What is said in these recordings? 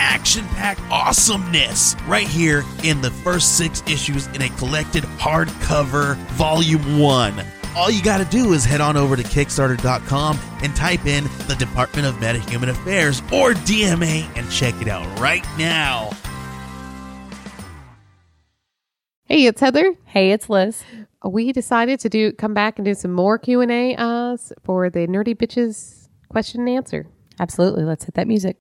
action packed awesomeness right here in the first six issues in a collected hardcover volume one. All you got to do is head on over to Kickstarter.com and type in the Department of Metahuman Affairs or DMA and check it out right now. Hey, it's Heather. Hey, it's Liz. We decided to do come back and do some more Q and A uh, for the nerdy bitches question and answer. Absolutely. Let's hit that music.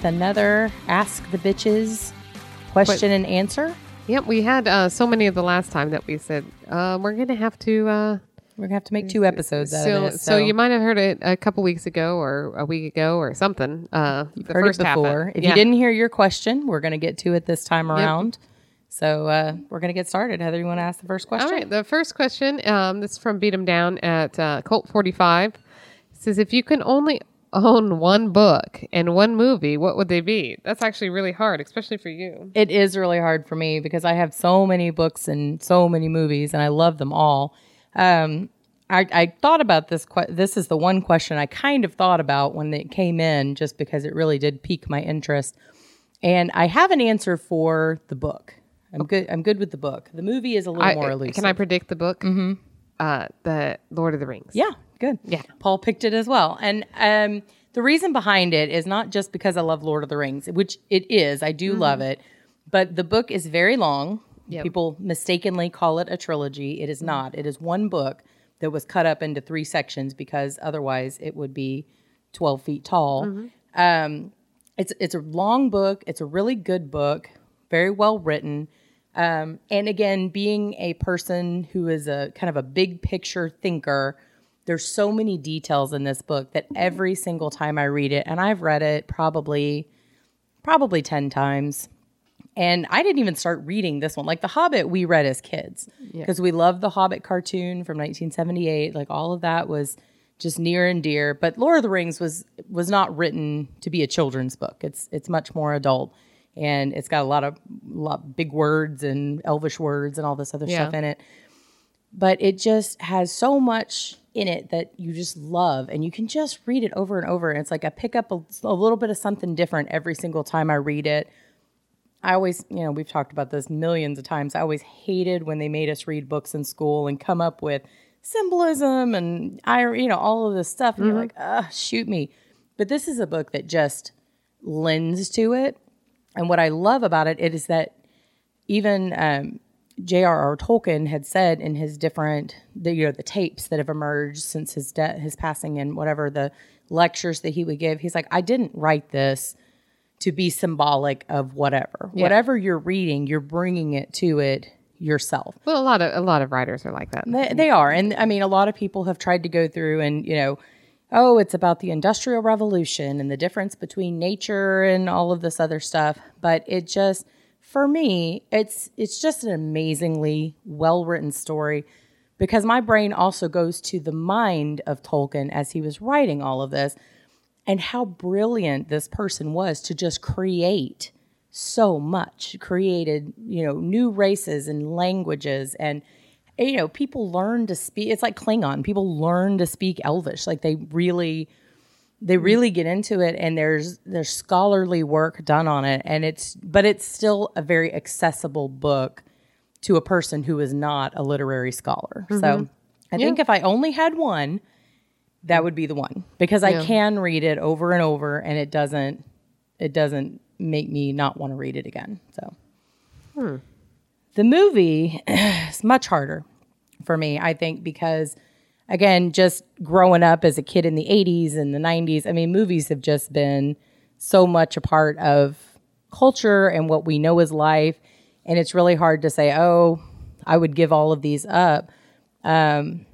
With another Ask the Bitches question and answer. Yep, we had uh, so many of the last time that we said uh, we're going to have to. Uh, We're gonna have to make two episodes out so, of it. so you might have heard it a couple weeks ago or a week ago or something. Uh, the heard first it before. If Yeah. you didn't hear your question, we're gonna get to it this time around. So uh, we're gonna get started. Heather, you want to ask the first question? All right. The first question, um, this is from Beat 'em Down at uh, Cult 45. Says, if you can only own one book and one movie, what would they be? That's actually really hard, especially for you. It is really hard for me because I have so many books and so many movies, and I love them all. Um, I, I thought about this. Que- this is the one question I kind of thought about when it came in, just because it really did pique my interest. And I have an answer for the book. I'm good. I'm good with the book. The movie is a little I- more elusive. Can I predict the book? Mm-hmm. Uh, the Lord of the Rings. Yeah, good. Yeah. Paul picked it as well. And um, the reason behind it is not just because I love Lord of the Rings, which it is. I do love it. But the book is very long. Yep. People mistakenly call it a trilogy. It is not. It is one book that was cut up into three sections because otherwise it would be 12 feet tall. Um, it's, it's a long book. It's a really good book, very well written. Um, and again, being a person who is a kind of a big picture thinker, there's so many details in this book that every single time I read it, and I've read it probably probably 10 times. And I didn't even start reading this one. Like The Hobbit, we read as kids because we loved the Hobbit cartoon from 1978. Like all of that was just near and dear. But Lord of the Rings was was not written to be a children's book. It's it's much more adult, and it's got a lot of lot big words and Elvish words and all this other Yeah. stuff in it. But it just has so much in it that you just love, and you can just read it over and over. And it's like I pick up a, a little bit of something different every single time I read it. I always, you know, we've talked about this millions of times. I always hated when they made us read books in school and come up with symbolism and I, you know, all of this stuff. And you're like, ah, shoot me. But this is a book that just lends to it. And what I love about it, it is that even um, J.R.R. Tolkien had said in his different, the, you know, the tapes that have emerged since his death, his passing, and whatever the lectures that he would give, he's like, I didn't write this to be symbolic of whatever. Whatever you're reading, you're bringing it to it yourself. Well, a lot of a lot of writers are like that. They, they are. And I mean, a lot of people have tried to go through and, you know, oh, it's about the Industrial Revolution and the difference between nature and all of this other stuff. But it just, for me, it's it's just an amazingly well written story because my brain also goes to the mind of Tolkien as he was writing all of this and how brilliant this person was to just create so much created you know new races and languages and you know people learn to speak it's like klingon people learn to speak elvish like they really they mm-hmm. really get into it and there's there's scholarly work done on it and it's but it's still a very accessible book to a person who is not a literary scholar. So mm-hmm. i think if i only had one that would be the one because Yeah. i can read it over and over and it doesn't it doesn't make me not want to read it again so. Hmm. The movie is much harder for me i think because again, just growing up as a kid in the 80s and the 90s, I mean, movies have just been so much a part of culture and what we know as life. And it's really hard to say, oh, I would give all of these up. Um,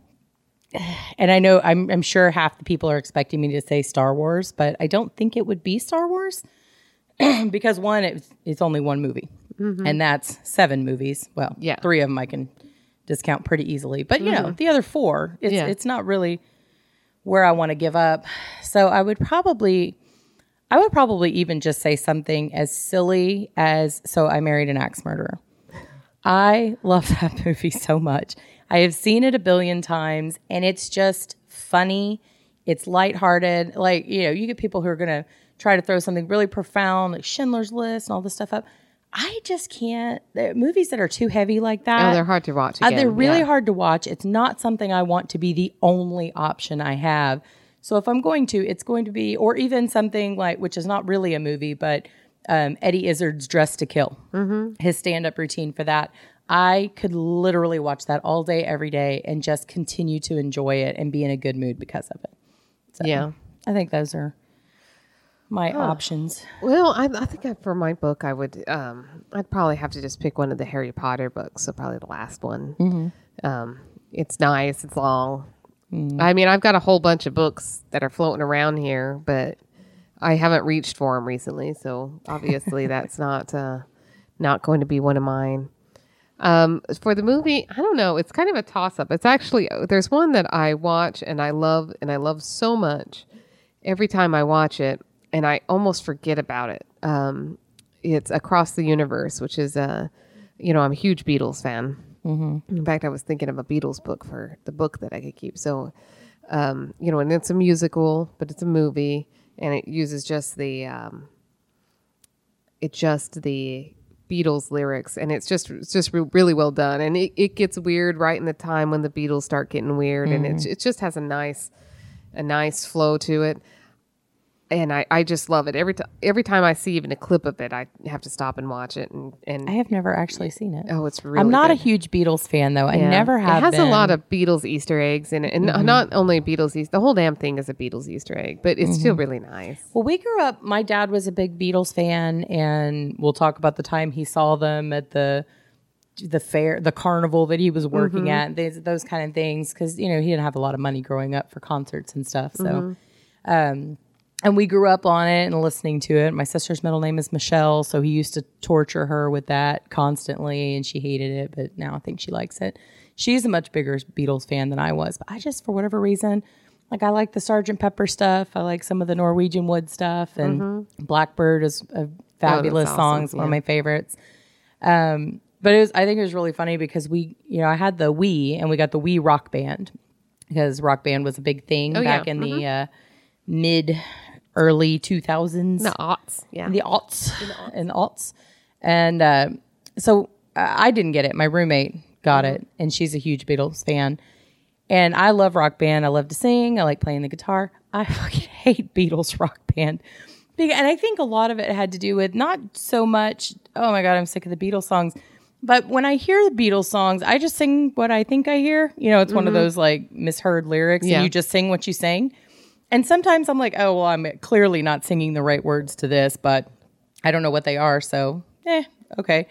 and I know I'm, I'm sure half the people are expecting me to say Star Wars, but I don't think it would be Star Wars because one, it's, it's only one movie, and that's seven movies. Well, Yeah. three of them I can discount pretty easily, but you know, mm-hmm. the other four, it's Yeah. it's not really where I want to give up. So I would probably, I would probably even just say something as silly as "So I married an axe murderer." I love that movie so much. I have seen it a billion times and it's just funny. It's lighthearted. Like, you know, you get people who are going to try to throw something really profound, like Schindler's List and all this stuff up. I just can't. Movies that are too heavy like that. Oh, they're hard to watch. Uh, Again. they're really yeah. hard to watch. It's not something I want to be the only option I have. So if I'm going to, it's going to be, or even something like, which is not really a movie, but um, Eddie Izzard's Dress to Kill, mm-hmm. his stand up routine for that. I could literally watch that all day, every day, and just continue to enjoy it and be in a good mood because of it. So Yeah. I think those are my options. Well, I, I think I, for my book, I would, um, I'd probably have to just pick one of the Harry Potter books. So probably the last one. Um, it's nice. It's long. I mean, I've got a whole bunch of books that are floating around here, but I haven't reached for them recently. So obviously, that's not uh, not going to be one of mine. Um, for the movie, I don't know. It's kind of a toss up. It's actually there's one that I watch and I love and I love so much every time I watch it, and I almost forget about it. Um, it's Across the Universe, which is a, you know, I'm a huge Beatles fan. Mm-hmm. In fact, I was thinking of a Beatles book for the book that I could keep. So, um, you know, and it's a musical, but it's a movie, and it uses just the, um, it just the Beatles lyrics, and it's just it's just re- really well done, and it, it gets weird right in the time when the Beatles start getting weird, and it it just has a nice a nice flow to it. And I, I just love it every time. Every time I see even a clip of it, I have to stop and watch it. And, and I have never actually seen it. oh, it's really. I'm not a huge Beatles fan though. I never have. It has a been. Mm-hmm. lot of Beatles Easter eggs in it, and not only Beatles. Easter. The whole damn thing is a Beatles Easter egg, but it's Mm-hmm. still really nice. Well, we grew up. My dad was a big Beatles fan, and we'll talk about the time he saw them at the the fair, the carnival that he was working Mm-hmm. at. Those, those kind of things, because you know he didn't have a lot of money growing up for concerts and stuff. So, Mm-hmm. um, and we grew up on it and listening to it. My sister's middle name is Michelle, so he used to torture her with that constantly, and she hated it. But now I think she likes it. She's a much bigger Beatles fan than I was, but I just, for whatever reason, like I like the Sergeant Pepper stuff. I like some of the Norwegian Wood stuff, and Blackbird is a fabulous awesome, song. It's one of my favorites. Um, but it was, I think it was really funny because we, you know, I had the Wii and we got the Wii Rock Band because Rock Band was a big thing Oh, yeah. back in the uh, mid early 2000s The aughts, yeah. the aughts and the aughts. and um, uh, so i didn't get it. My roommate got mm-hmm. it and she's a huge beatles fan. And i love rock band. I love to sing. I like playing the guitar. I fucking hate beatles rock band. And i think a lot of it had to do with not so much oh my god i'm sick of the beatles songs. But when i hear the beatles songs i just sing what i think i hear. You know it's one of mm-hmm. those like misheard lyrics Yeah. and you just sing what you sing and sometimes I'm like, oh, well, I'm clearly not singing the right words to this, but I don't know what they are. So, eh, okay.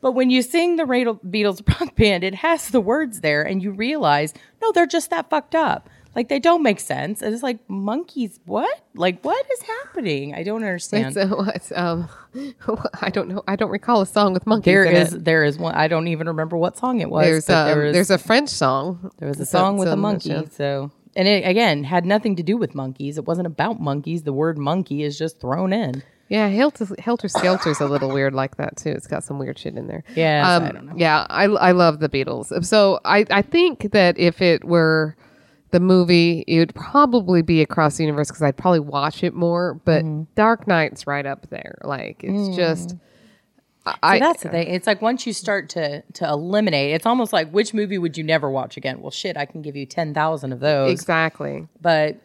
But when you sing the Beatles rock band, it has the words there, and you realize, no, they're just that fucked up. Like they don't make sense. And it's like monkeys. What? Like what is happening? I don't understand. It's, uh, what, um, I don't know. I don't recall a song with monkeys. there in is It. there is one. I don't even remember what song it was. There's but um, there there's a French song. There was a So- song with so a much, monkey. yeah. So, and it again had nothing to do with monkeys. It wasn't about monkeys. The word monkey is just thrown in. Yeah, Helter, Helter Skelter's a little weird like that too. It's got some weird shit in there. Yeah, um, I don't know. Yeah, I I love the Beatles. So I I think that if it were the movie, it would probably be Across the Universe because I'd probably watch it more. But Mm-hmm. Dark Knight's right up there. Like it's just. So that's the thing. It's like once you start to to eliminate, it's almost like which movie would you never watch again? Well, shit, I can give you ten thousand of those. exactly. But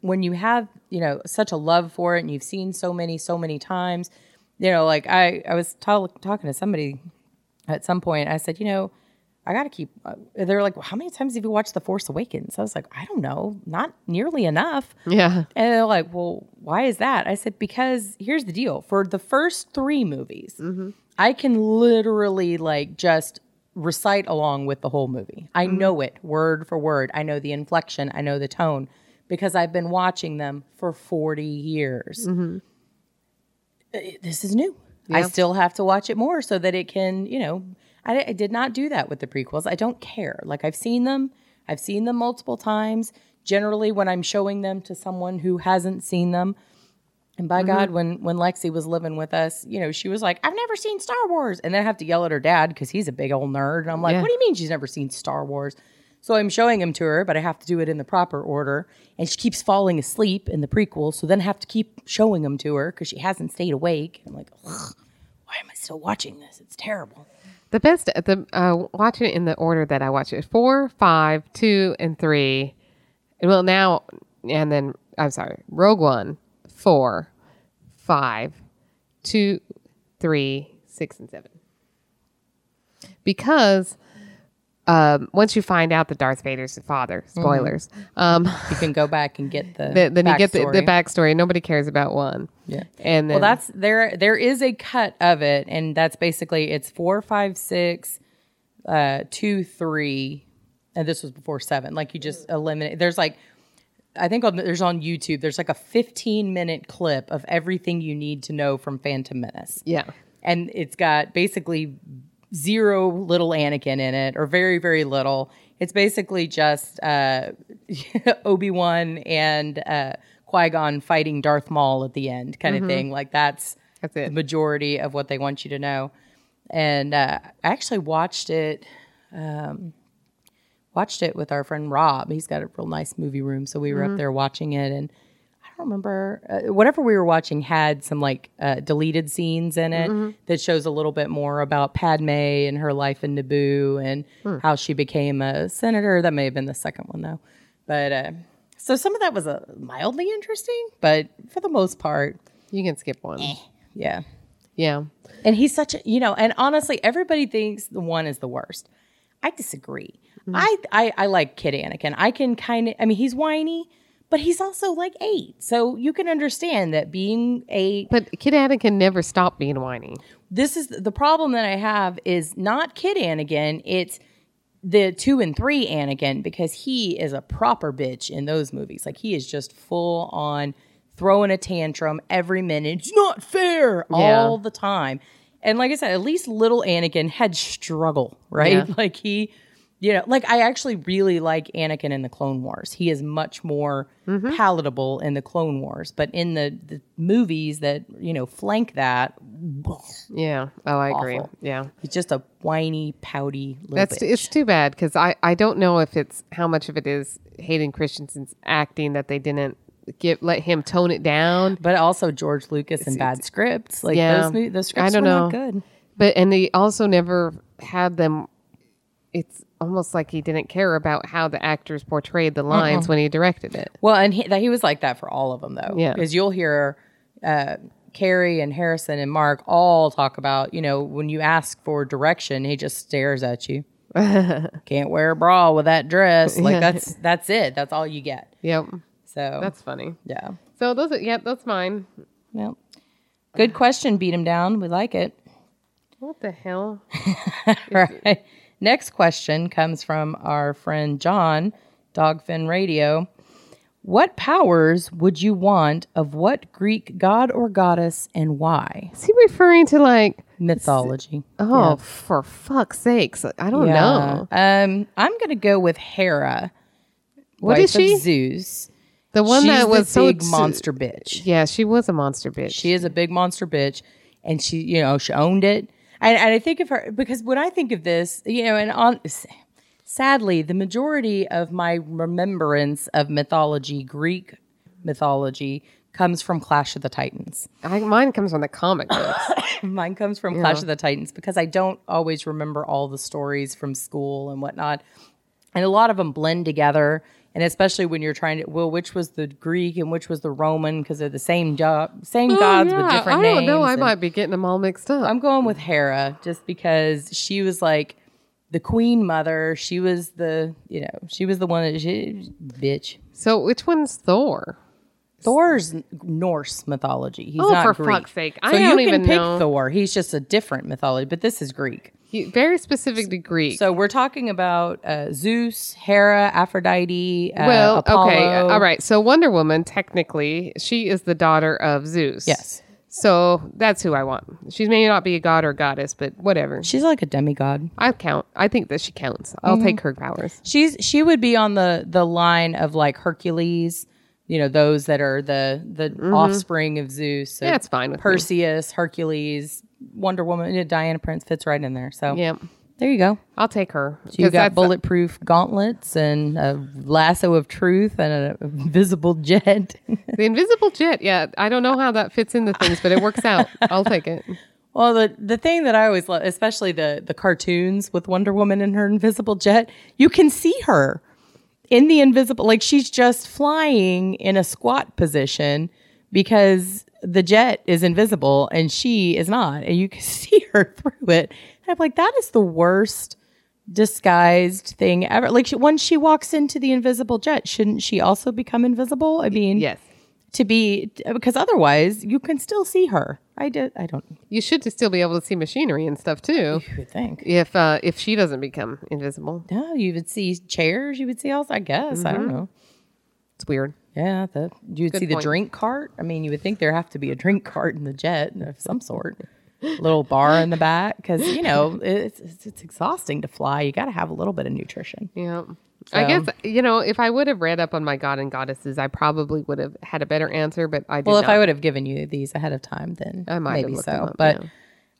when you have you know such a love for it, and you've seen so many, so many times, you know, like I I was ta- talking to somebody at some point. I said, you know, I got to keep. Uh, they're like, well, how many times have you watched The Force Awakens? I was like, I don't know, not nearly enough. Yeah. And they're like, well, why is that? I said, because here's the deal. For the first three movies, I can literally like just recite along with the whole movie. I know it word for word. I know the inflection. I know the tone because I've been watching them for 40 years. Uh, This is new. I still have to watch it more so that it can, you know, I, I did not do that with the prequels. I don't care. Like I've seen them, I've seen them multiple times. Generally, when I'm showing them to someone who hasn't seen them, and by God, when when Lexi was living with us, you know, she was like, "I've never seen Star Wars," and then I have to yell at her dad because he's a big old nerd. And I'm like, Yeah. "What do you mean she's never seen Star Wars?" So I'm showing him to her, but I have to do it in the proper order, and she keeps falling asleep in the prequel. So then I have to keep showing them to her because she hasn't stayed awake. I'm like, "Why am I still watching this? It's terrible." The best, the uh, watching it in the order that I watch it: four, five, two, and three. Well, now and then I'm sorry, Rogue One, four, five, two, three, six, and seven. Because um, once you find out that Darth Vader's the father, spoilers, um, You can go back and get the then, then you get the, the backstory. backstory. Nobody cares about one. Yeah. and then Well, that's there. There is a cut of it, and that's basically it's four, five, six, uh, two, three, and this was before seven. Like you just eliminate. There's like, I think on, there's on YouTube. There's like a 15 minute clip of everything you need to know from Phantom Menace, yeah. and it's got basically zero little Anakin in it, or very very little. It's basically just uh, Obi Wan and uh, Qui Gon fighting Darth Maul at the end, kind of thing. Like that's That's it. the majority of what they want you to know. And uh, I actually watched it. Um, watched it with our friend Rob. He's got a real nice movie room, so we were up there watching it, and I don't remember uh, whatever we were watching had some like uh, deleted scenes in it that shows a little bit more about Padme and her life in Naboo and how she became a senator. That may have been the second one though, but uh, so some of that was uh, mildly interesting, but for the most part, You can skip one. yeah. Yeah. And he's such a, you know, and honestly, everybody thinks the one is the worst. I disagree. Mm-hmm. I, I I like Kid Anakin. I can kind of, I mean, he's whiny, but he's also like eight, so you can understand that being a. But Kid Anakin never stopped being whiny. This is the problem that I have is not Kid Anakin. It's the two and three Anakin because he is a proper bitch in those movies. Like he is just full on throwing a tantrum every minute. It's not fair Yeah. all the time. And like I said, at least little Anakin had struggle, right? Yeah. Like he, you know, like I actually really like Anakin in the Clone Wars. He is much more Mm-hmm. palatable in the Clone Wars, but in the, the movies that you know flank that, Yeah. Oh, I agree. Yeah. he's just a whiny, pouty little That's bitch. it's too bad because I I don't know if it's how much of it is Hayden Christensen's acting that they didn't get let him tone it down. but also George Lucas and bad scripts. Like Yeah. those, those scripts I don't know. not good. But and they also never had them. It's almost like he didn't care about how the actors portrayed the lines when he directed it. Well, and he, that he was like that for all of them, though. Yeah. because you'll hear uh, Carrie and Harrison and Mark all talk about, you know, when you ask for direction, he just stares at you. Can't wear a bra with that dress. Like that's that's it. That's all you get. Yep. So That's funny. yeah. So those are, yeah, that's mine. Well, good question. Beat him down. We like it. What the hell? right. Next question comes from our friend Jon, Dogfin Radio. What powers would you want of what Greek god or goddess and why? Is he referring to like? Mythology. Oh, for fuck's sakes! I don't know. Um, I'm gonna go with Hera. What is she? Zeus. The one She's that was so big t- monster bitch. Yeah, she was a monster bitch. She is a big monster bitch, and she, you know, she owned it. And, and I think of her because when I think of this, you know, and on sadly, the majority of my remembrance of mythology, Greek mythology, comes from Clash of the Titans. I, mine comes from the comic books. Mine comes from Clash of the Titans because I don't always remember all the stories from school and whatnot. And a lot of them blend together. And especially when you're trying to, well, which was the Greek and which was the Roman because they're the same job, same oh, gods with different names I don't know. I might be getting them all mixed up. I'm going with Hera just because she was like the queen mother. She was the you know she was the one that she bitch. So which one's Thor? Thor's Norse mythology. He's Oh, not for Greek. fuck's sake. I so don't you can even pick know. Thor. He's just a different mythology, but this is Greek. He, very specific to Greek. So we're talking about uh, Zeus, Hera, Aphrodite, uh, well, Apollo. okay, all right. So Wonder Woman, technically, she is the daughter of Zeus. Yes. So that's who I want. She may not be a god or goddess, but whatever. She's like a demigod. I count. I think that she counts. I'll Mm-hmm. take her powers. She's she would be on the the line of like Hercules, you know, those that are the the offspring of Zeus. So Mm-hmm. Yeah, it's fine with me. Perseus, Hercules, Wonder Woman, Diana Prince fits right in there. So Yeah, there you go. I'll take her. You 'Cause got bulletproof gauntlets and a lasso of truth and an invisible jet. The invisible jet. Yeah, I don't know how that fits into things, but it works out. I'll take it. Well, the the thing that I always love, especially the the cartoons with Wonder Woman and her invisible jet, you can see her in the invisible, like she's just flying in a squat position because the jet is invisible and she is not, and you can see her through it. And I'm like, that is the worst disguised thing ever. Like once she walks into the invisible jet, shouldn't she also become invisible? I mean, Yes. To be because otherwise you can still see her. I did. I don't. You should still be able to see machinery and stuff too. You would think. If uh, if she doesn't become invisible, No, you would see chairs. You would see else. I guess I don't know. it's weird. Yeah, the you would Good see the drink cart. I mean, you would think there have to be a drink cart in the jet of some sort. Little bar in the back because you know it's, it's it's exhausting to fly. You got to have a little bit of nutrition. Yeah. I guess you know if I would have read up on my god and goddesses, I probably would have had a better answer. But I did Well, if not. I would have given you these ahead of time, then I might maybe so. up, but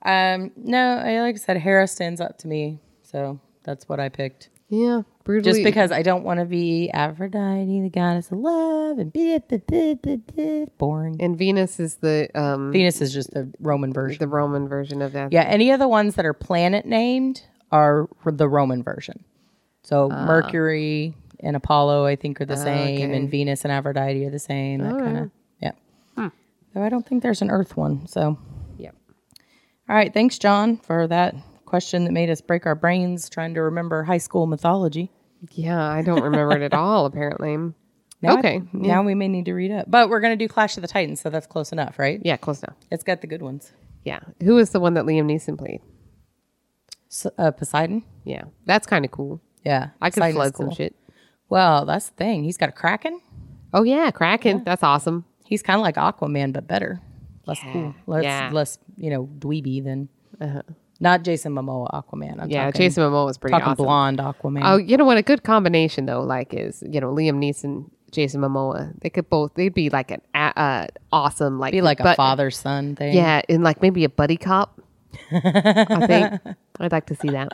um, no, I, like I said, Hera stands up to me, so that's what I picked. yeah, brutally. Just because I don't want to be Aphrodite, the goddess of love, and be boring. and Venus is the um Venus is just the Roman version. the Roman version of that. Yeah, any of the ones that are planet named are the Roman version. So Mercury and Apollo, I think, are the same, okay. and Venus and Aphrodite are the same. That kind of, yeah. So I don't think there's an Earth one. So, Yep. all right, thanks, Jon, for that question that made us break our brains trying to remember high school mythology. Yeah, I don't remember it at all. Apparently. Now I- okay. now we may need to read up, but we're gonna do Clash of the Titans, so that's close enough, right? Yeah, close enough. It's got the good ones. Yeah. Who is the one that Liam Neeson played? S uh, Poseidon. Yeah, that's kind of cool. Yeah, I could flood some shit. Well, that's the thing. He's got a kraken. Oh yeah, Kraken. That's awesome. He's kind of like Aquaman, but better, less cool, less Yeah. Less you know dweeby than Uh-huh. not Jason Momoa Aquaman. I'm Yeah, talking, Jason Momoa was pretty talking awesome. blonde Aquaman. Oh, you know what? A good combination though, like is you know Liam Neeson, Jason Momoa. They could both. They'd be like an uh, awesome like be like a father son thing. Yeah, and like maybe a buddy cop. I think I'd like to see that.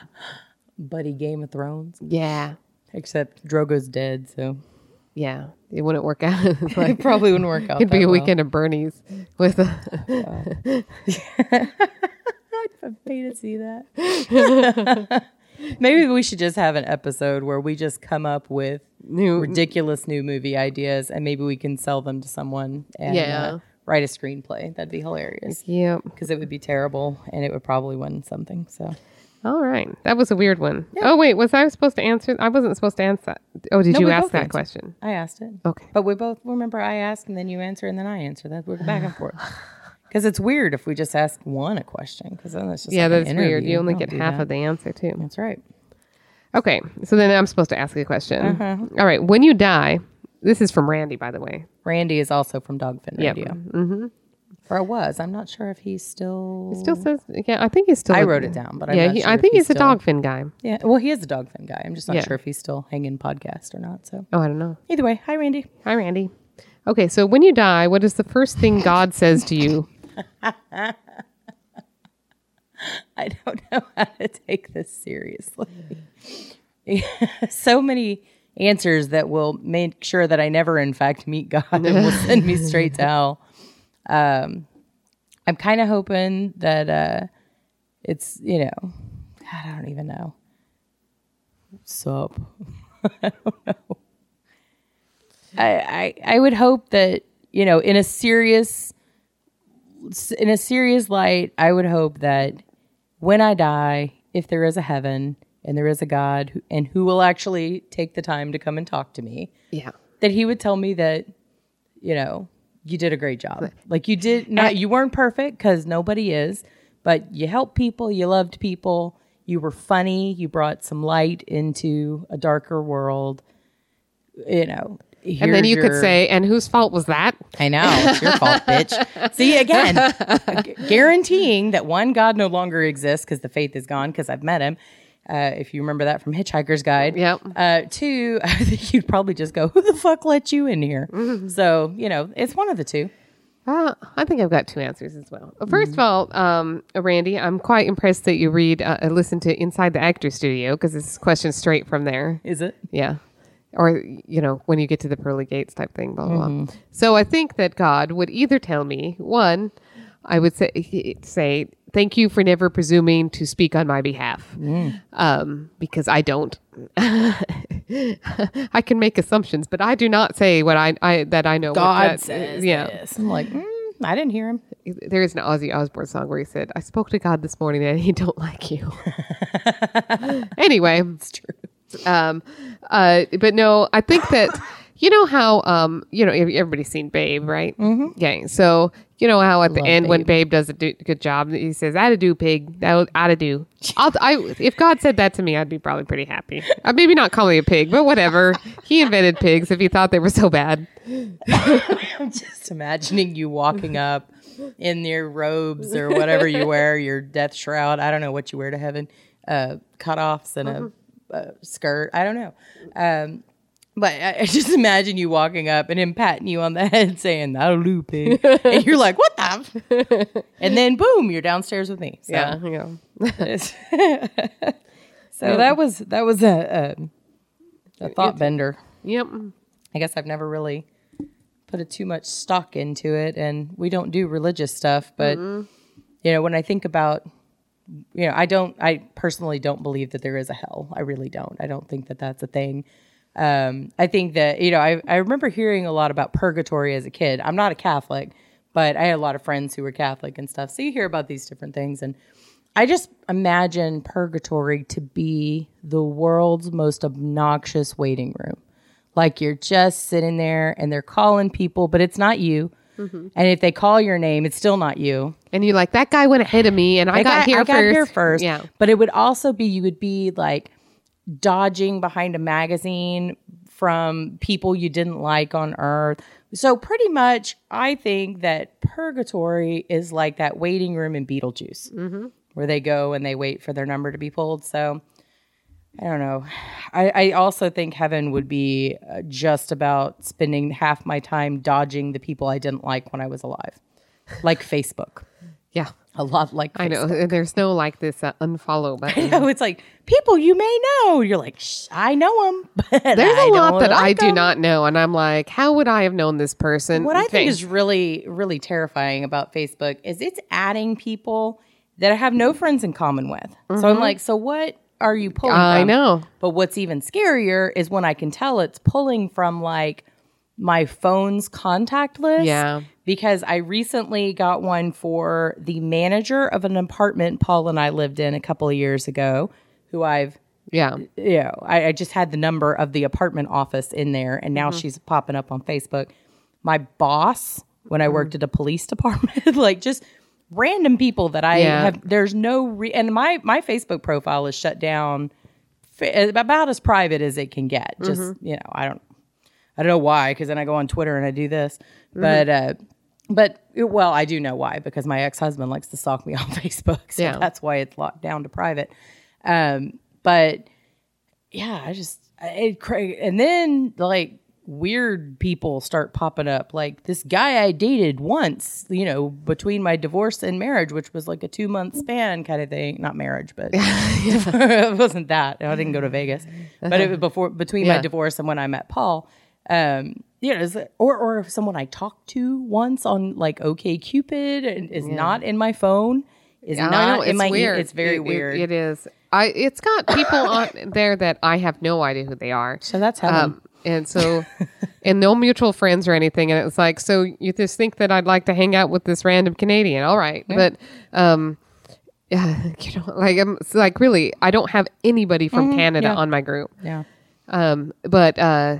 Buddy Game of Thrones. Yeah, Except Drogo's dead, so yeah. It wouldn't work out. Like, it probably wouldn't work out. it'd be a well. weekend of Bernie's with. A, I'd pay to see that. Maybe we should just have an episode where we just come up with New- ridiculous new movie ideas, and maybe we can sell them to someone and Yeah. uh, write a screenplay. That'd be hilarious yep. because it would be terrible and it would probably win something. So All right. That was a weird one. Oh wait, was I supposed to answer? I wasn't supposed to answer. that. Oh, did No, you ask that answered. question? I asked it. Okay. But we both remember I asked and then you answer and then I answer. That we're back and forth. Because it's weird if we just ask one a question because then it's just Yeah, like that's weird. You only get half that. of the answer too. That's right. Okay, so then I'm supposed to ask a question. Uh-huh. All right, when you die, this is from Randy, by the way. Randy is also from Dogfin Yep. Mm-hmm. Or was. I'm not sure if he's still. It still says, yeah, I think he's still. I wrote it down, but I'm yeah, he, sure I think he's, a still- dogfin guy. Yeah, well, he is a Dogfin guy. I'm just not Yeah. sure if he's still hanging podcast or not. So Oh, I don't know. either way, hi Randy. Hi, Randy. Okay, so when you die, what is the first thing God says to you? I don't know how to take this seriously. so many answers that will make sure that I never, in fact, meet God and will send me straight to hell. Um, I'm kind of hoping that uh, it's, you know, God, I don't even know. Sup? I don't know. I, I I would hope that you know in a serious in a serious light, I would hope that when I die, if there is a heaven, and there is a God who, and who will actually take the time to come and talk to me, Yeah. that he would tell me that, you know, you did a great job. Like you did not, you weren't perfect because nobody is, but you helped people, you loved people, you were funny, you brought some light into a darker world. You know, And then you could say, and whose fault was that? I know it's your fault, bitch. See again, gu- guaranteeing that one God no longer exists because the faith is gone. Because I've met him. Uh, if you remember that from Hitchhiker's Guide. Yep. Uh, two, I think you'd probably just go, "Who the fuck let you in here?" Mm-hmm. So you know, it's one of the two. Uh, I think I've got two answers as well. Uh, First of all, um, Randy, I'm quite impressed that you read, uh, uh, listen to Inside the Actor Studio because this question straight from there. Is it? Yeah. Or, you know, when you get to the pearly gates type thing, blah, blah, blah. So I think that God would either tell me, one, I would say, say, thank you for never presuming to speak on my behalf. Um, because I don't. I can make assumptions, but I do not say what I, I that I know. what God that- says yeah. this. I'm like, mm, I didn't hear him. There is an Ozzy Osbourne song where he said, "I spoke to God this morning and He don't like you." anyway, It's true. um, uh, but no, I think that you know how um, you know everybody's seen Babe, right? Mm-hmm. Yeah. So you know how at the Love end when Babe. Babe does a do- good job, he says, "I'd do, pig. That I'd do." I'll, I if God said that to me, I'd be probably pretty happy. Uh, maybe not call me a pig, but whatever. he invented pigs if he thought they were so bad. I'm just imagining you walking up in your robes or whatever you wear, your death shroud. I don't know what you wear to heaven, uh, cutoffs and a, a skirt. I don't know. Um, but I, I just imagine you walking up and him patting you on the head saying, that'll do, pig. and you're like, what the? and then boom, you're downstairs with me. So, Yeah. Yeah. so that was, that was a, a, a thought bender. Yep. I guess I've never really put a too much stock into it, and we don't do religious stuff. But you know, when I think about, you know, I don't, I personally don't believe that there is a hell. I really don't. I don't think that that's a thing. Um, I think that you know, I I remember hearing a lot about purgatory as a kid. I'm not a Catholic, but I had a lot of friends who were Catholic and stuff. So you hear about these different things, and I just imagine purgatory to be the world's most obnoxious waiting room. Like you're just sitting there and they're calling people, but it's not you. And if they call your name, it's still not you. And you're like, that guy went ahead of me, and I, got, here I got first. here first. Yeah. But it would also be you would be like dodging behind a magazine from people you didn't like on earth. So pretty much I think that purgatory is like that waiting room in Beetlejuice where they go and they wait for their number to be pulled. So I don't know. I, I also think heaven would be uh, just about spending half my time dodging the people I didn't like when I was alive, like Facebook. Yeah. A lot like I know. There's no like this uh, unfollow button. I know it's like people you may know. You're like, Shh, I know them. But There's a a lot that I do not know, and I'm like, how would I have known this person? What I think is really, really terrifying about Facebook is it's adding people that I have no friends in common with. So I'm like, so what are you pulling? Mm-hmm. I from? know. But what's even scarier is when I can tell it's pulling from like my phone's contact list. Yeah. Because I recently got one for the manager of an apartment Paul and I lived in a couple of years ago, who I've Yeah. you know, I, I just had the number of the apartment office in there, and now Mm-hmm. she's popping up on Facebook. My boss, when I worked Mm-hmm. at a police department, like just random people that I Yeah. have. There's no re- and my my Facebook profile is shut down, fa- about as private as it can get. Just Mm-hmm. you know, I don't, I don't know why, because then I go on Twitter and I do this, Mm-hmm. but. uh but well, I do know why because my ex husband likes to stalk me on Facebook, so Yeah. that's why it's locked down to private. Um, but yeah, I just it and then like weird people start popping up. Like this guy I dated once, you know, between my divorce and marriage, which was like a two month span kind of thing. Not marriage, but it wasn't that. I didn't go to Vegas, but it was before between my divorce and when I met Paul. Um, you know, is it- or or if someone I talked to once on like OK Cupid and is not in my phone. Is I know, not in my. weird. It's very It- it- weird. it is. I. It's got people on there that I have no idea who they are. so that's heaven. Um, and so, and no mutual friends or anything. And it's like, so you just think that I'd like to hang out with this random Canadian. All right. But, um, yeah, you know, like I'm like really, I don't have anybody from Canada yeah. on my group. Yeah. Um, but uh,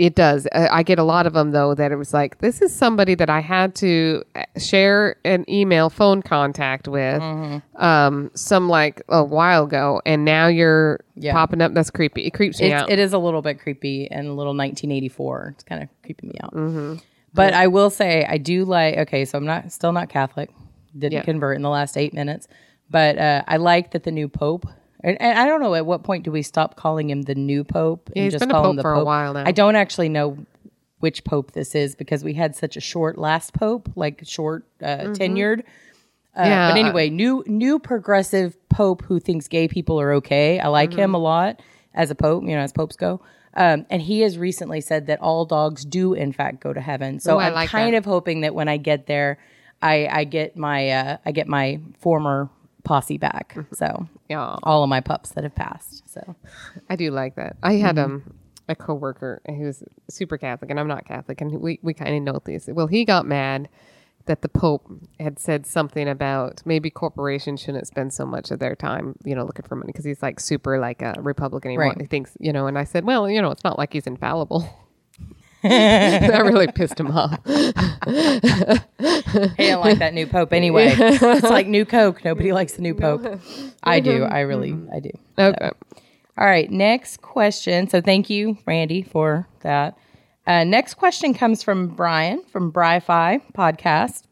it does. I get a lot of them though that it was like this is somebody that I had to uh, share an email phone contact with, Mm-hmm. um, some like a while ago, and now you're Yeah. popping up. That's creepy. It creeps me It's, out. it is a little bit creepy and a little 1984. It's kind of creeping me out. Mm-hmm. But I will say I do like. Okay, so I'm not still not Catholic. Didn't Yeah. convert in the last eight minutes, but uh, I like that the new Pope. And, and I don't know at what point do we stop calling him the new Pope Yeah, he's been a call pope him the for a while now. I don't actually know which Pope this is because we had such a short last Pope, like short uh, Mm-hmm. tenured. Uh, Yeah. But anyway, new new progressive pope who thinks gay people are okay. I like him a Mm-hmm. lot as a pope. You know, as popes go. Um, and he has recently said that all dogs do in fact go to heaven. So Ooh, I'm like kind that. of hoping that when I get there, I, I get my uh, I get my former posse back. Mm-hmm. So yeah, all of my pups that have passed. So I do like that. I had Mm-hmm. um a coworker who was super Catholic, and I'm not Catholic, and we we kind of know these. Well, he got mad that the Pope had said something about maybe corporations shouldn't spend so much of their time, you know, looking for money because he's like super like a Republican. He, Right. want- he thinks, you know, and I said, well, you know, it's not like he's infallible. that really pissed him off. he didn't like that new pope anyway. it's like new Coke. Nobody likes the new pope. I do. I really I do. Okay. All right, next question. So thank you, Randy, for that. Uh, next question comes from Bryan from BryFy podcast.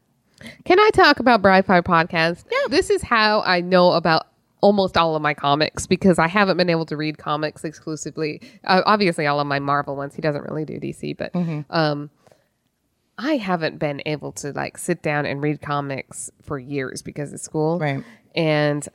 Can I talk about BryFy Podcast? Yeah. This is how I know about almost all of my comics because I haven't been able to read comics exclusively. Uh, obviously, all of my Marvel ones. He doesn't really do DC, but um, I haven't been able to like sit down and read comics for years because of school. Right. And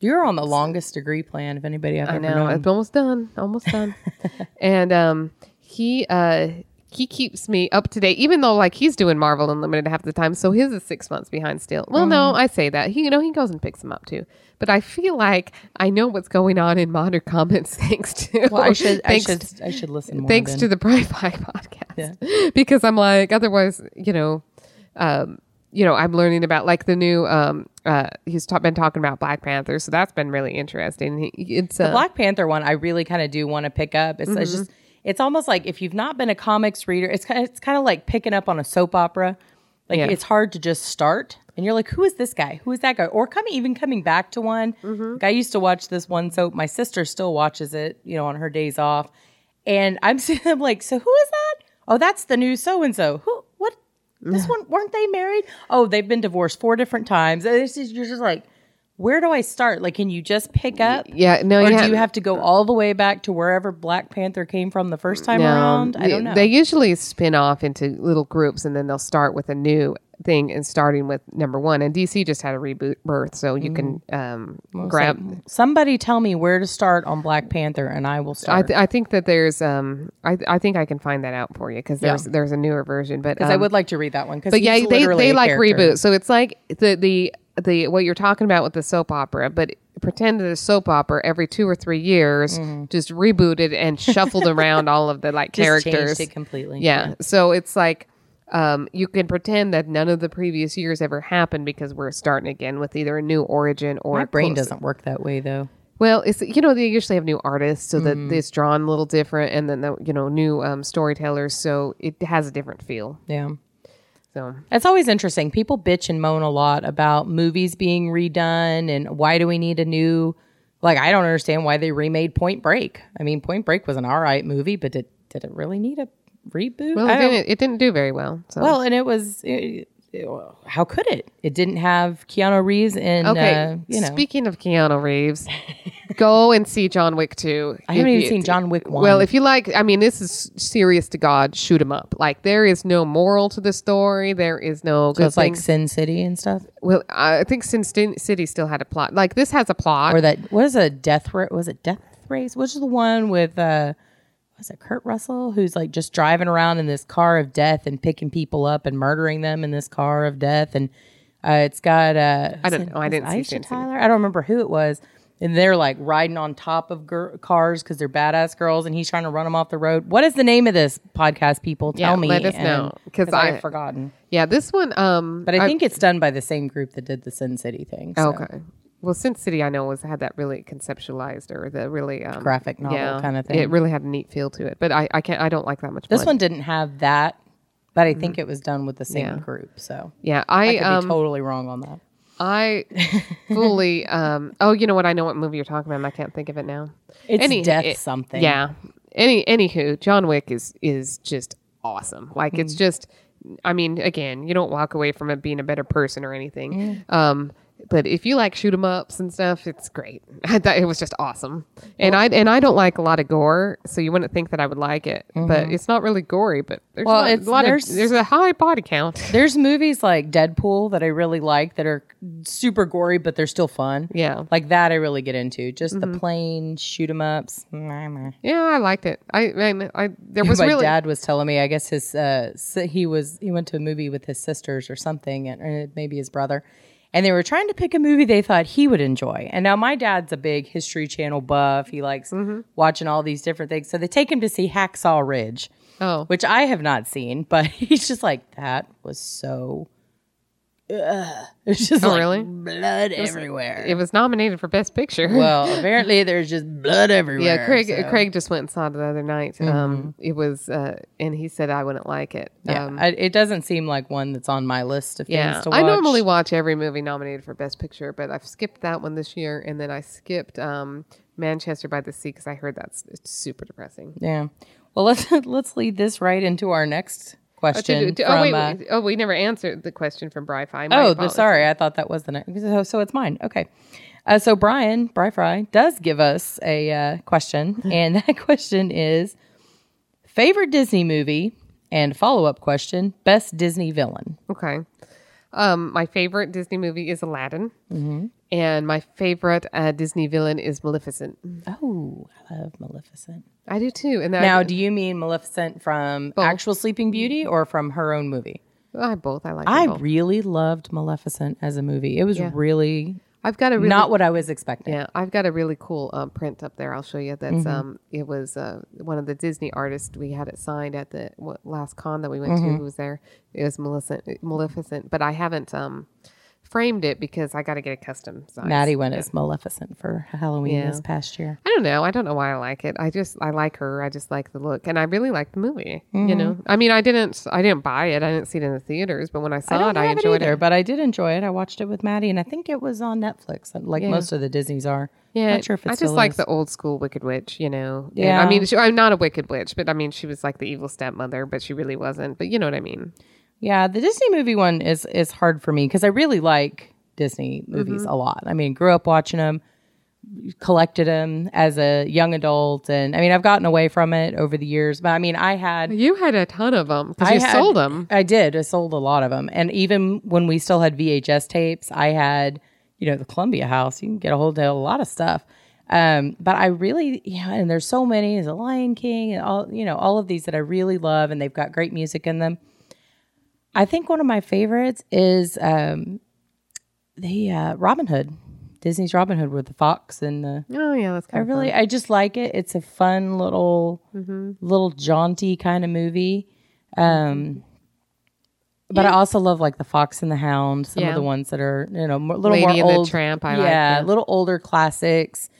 You're on the longest degree plan of anybody I've I ever know known. it's almost done, almost done. and um, he uh, he keeps me up to date, even though like he's doing Marvel Unlimited half the time, so his is six months behind still. Well, no, Mm-hmm. I say that he, you know, he goes and picks them up too. But I feel like I know what's going on in modern comics thanks to Well, I should, I should, I should listen more. thanks then. to the BryFy podcast because I'm like otherwise you know um you know I'm learning about like the new um uh he's ta- been talking about Black Panther so that's been really interesting he, it's uh, the Black Panther one. I really kind of do want to pick up. It's, it's just, it's almost like if you've not been a comics reader, it's kind of, it's kind of like picking up on a soap opera. Like Yeah. it's hard to just start, and you're like, who is this guy? Who is that guy? Or coming even coming back to one. Mm-hmm. Like I used to watch this one soap. My sister still watches it, you know, on her days off, and I'm sitting there like, so who is that? Oh, that's the new so and so. Who? What? This one weren't they married? Oh, they've been divorced four different times. And It's just, you're just like, where do I start? Like, can you just pick up? yeah no or you do you have to go all the way back to wherever Black Panther came from the first time around? I don't know. They usually spin off into little groups and then they'll start with a new thing and starting with number one. And DC just had a reboot birth, so you can um, grab. Somebody tell me where to start on Black Panther, and I will I, start. th- I think that there's um I I think I can find that out for you because there's there's a newer version, but Because I um, would like to read that one. Because but yeah, they they like reboot. So it's like the the the what you're talking about with the soap opera, but pretend that a soap opera every two or three years just rebooted and shuffled around all of the like characters it completely. Yeah. So it's like um, you can pretend that none of the previous years ever happened because we're starting again with either a new origin or My brain close- doesn't work that way though. Well, it's you know they usually have new artists, so that Mm-hmm. it's drawn a little different, and then the you know new um, storytellers, so it has a different feel. Yeah. So It's always interesting. People bitch and moan a lot about movies being redone and why do we need a new like I don't understand why they remade Point Break. I mean Point Break was an all right movie, but did did it really need a reboot? well, it didn't, it didn't do very well. So Well, and it was. It, how could it? It didn't have Keanu Reeves in. Okay, uh, you know, speaking of Keanu Reeves, go and see John Wick 2. I haven't If even you- seen John Wick one. Well, if you like, I mean, this is serious to God, Shoot him up. Like, there is no moral to the story. There is no so it's like. Sin City and stuff, well, I think Sin City still had a plot. Like, this has a plot. or that what is a death? Was it Death Race? Which is the one with uh, was it Kurt Russell who's like just driving around in this car of death and picking people up and murdering them in this car of death and uh, it's got uh, I don't know. I didn't see Aisha City. Tyler. I don't remember who it was, and they're like riding on top of gir- cars because they're badass girls, and he's trying to run them off the road. What is the name of this podcast? People tell Yeah, me. let us and- know, 'cause I've forgotten. Yeah, this one. Um, But I think it's done by the same group that did the Sin City thing. so. okay. Well, Sin City, I know was had that really conceptualized or the really um, Graphic novel kinda thing. It really had a neat feel to it, but I, I can't. I don't like that much. This blood. one didn't have that, but I think it was done with the same Mm-hmm. Yeah. group. So yeah, I I could um, be totally wrong on that. I fully. Um, oh, you know what? I know what movie you're talking about. and I can't think of it now. It's Any- death it- something. Yeah. Any anywho, John Wick is is just awesome. Like it's Mm. just. I mean, again, you don't walk away from it being a better person or anything. Mm. Um, but if you like shoot 'em ups and stuff, it's great. I thought it was just awesome. And I and I don't like a lot of gore, so you wouldn't think that I would like it. But it's not really gory. But there's Mm-hmm. Well, a lot, a lot there's- of there's a high body count. There's movies like Deadpool that I really like that are super gory, but they're still fun. Yeah. Like that, I really get into. Just Mm-hmm. the plain shoot 'em ups. Yeah, I liked it. I I, I there was really dad was telling me. I guess his uh, he was he went to a movie with his sisters or something, and maybe his brother, and they were trying to pick a movie they thought he would enjoy. And now my dad's a big History Channel buff. He likes Mm-hmm. watching all these different things. So they take him to see Hacksaw Ridge, oh which I have not seen, but he's just like that was so. Ugh. It's just Oh, like really? blood everywhere. it was nominated for best picture. well, apparently there's just blood everywhere. Yeah, Craig. so- Craig just went and saw it the other night. Um, it was, uh, and he said I wouldn't like it. Yeah, Um, I, it doesn't seem like one that's on my list of things to watch. I normally watch every movie nominated for Best Picture, but I've skipped that one this year, and then I skipped um, Manchester by the Sea because I heard that's it's super depressing. Yeah. Well, let's let's lead this right into our next Oh, question. to- to- from, oh wait, uh, we- oh, we never answered the question from BryFy. My oh, the, sorry, I thought that was the next. So, so it's mine. Okay. Uh, so Bryan Bry Fry does give us a uh, question, and that question is favorite Disney movie and follow up question: best Disney villain. Okay. Um, my favorite Disney movie is Aladdin, Mm-hmm. and my favorite uh, Disney villain is Maleficent. Oh, I love Maleficent. I do too. And Now, I, do you mean Maleficent from actual Sleeping Beauty or from her own movie? I both. I like. I both. really loved Maleficent as a movie. It was Yeah. really I've got a really not what I was expecting. Yeah, I've got a really cool um, print up there. I'll show you. That's um, it was uh, one of the Disney artists. We had it signed at the last con that we went to. Who was there? It was Maleficent, Maleficent. But I haven't um, framed it because I got to get a custom size. Maddie went as Maleficent for Halloween Yeah. this past year. I don't know. I don't know why I like it. I just I like her. I just like the look, and I really like the movie. You know, mm-hmm. I mean, I didn't I didn't buy it. I didn't see it in the theaters, but when I saw I it, I enjoyed it either, it. but I did enjoy it. I watched it with Maddie, and I think it was on Netflix, like most of the Disney's are. Yeah, not sure if I just like is. the old school Wicked Witch, you know. And, Yeah. I mean, she, I'm not a Wicked Witch, but I mean, she was like the evil stepmother, but she really wasn't. But you know what I mean? Yeah, the Disney movie one is is hard for me because I really like Disney movies Mm-hmm. a lot. I mean, grew up watching them, collected them as a young adult, and I mean, I've gotten away from it over the years. But I mean, I had You had a ton of them because you had- sold them. I did. I sold a lot of them, and even when we still had VHS tapes, I had you know the Columbia House. You can get a hold of a lot of stuff. Um, but I really, yeah, and there's so many. There's a Lion King, and all you know, all of these that I really love, and they've got great music in them. I think one of my favorites is um, the uh, Robin Hood, Disney's Robin Hood with the fox and the. Oh yeah, that's I kind of I really, I just like it. It's a fun little, Mm-hmm. little jaunty kind of movie. Um, but I also love like the Fox and the Hound. Some Yeah. of the ones that are you know more, little Lady more old. Tramp, I like yeah, that. little older classics.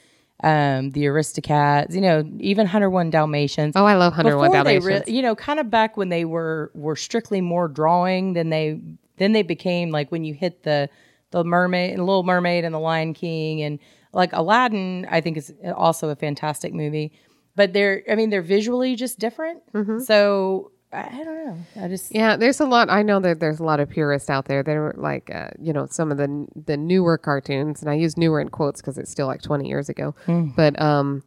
Um, the Aristocats. You know, even Hundred One Dalmatians. Oh, I love Hunter One Before Dalmatians. re- you know, kind of back when they were were strictly more drawing than they then they became like when you hit the the mermaid and Little Mermaid and the Lion King and like Aladdin. I think is also a fantastic movie, but they're I mean they're visually just different. So I, don't know. I just. Yeah, there's a lot. I know that there's a lot of purists out there that are like, uh, you know, some of the the newer cartoons, and I use newer in quotes because it's still like 20 years ago, Mm. but um,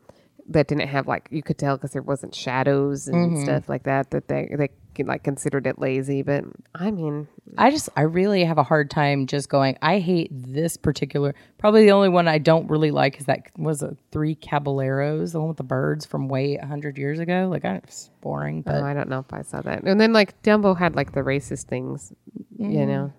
that didn't have like you could tell because there wasn't shadows and Mm-hmm. stuff like that. That they they like considered it lazy, but I mean, I just I really have a hard time just going. I hate this particular. Probably the only one I don't really like is that was a Three Caballeros, the one with the birds from way hundred years ago. Like I, it's boring, but oh, I don't know if I saw that. And then like Dumbo had like the racist things, Mm. you know.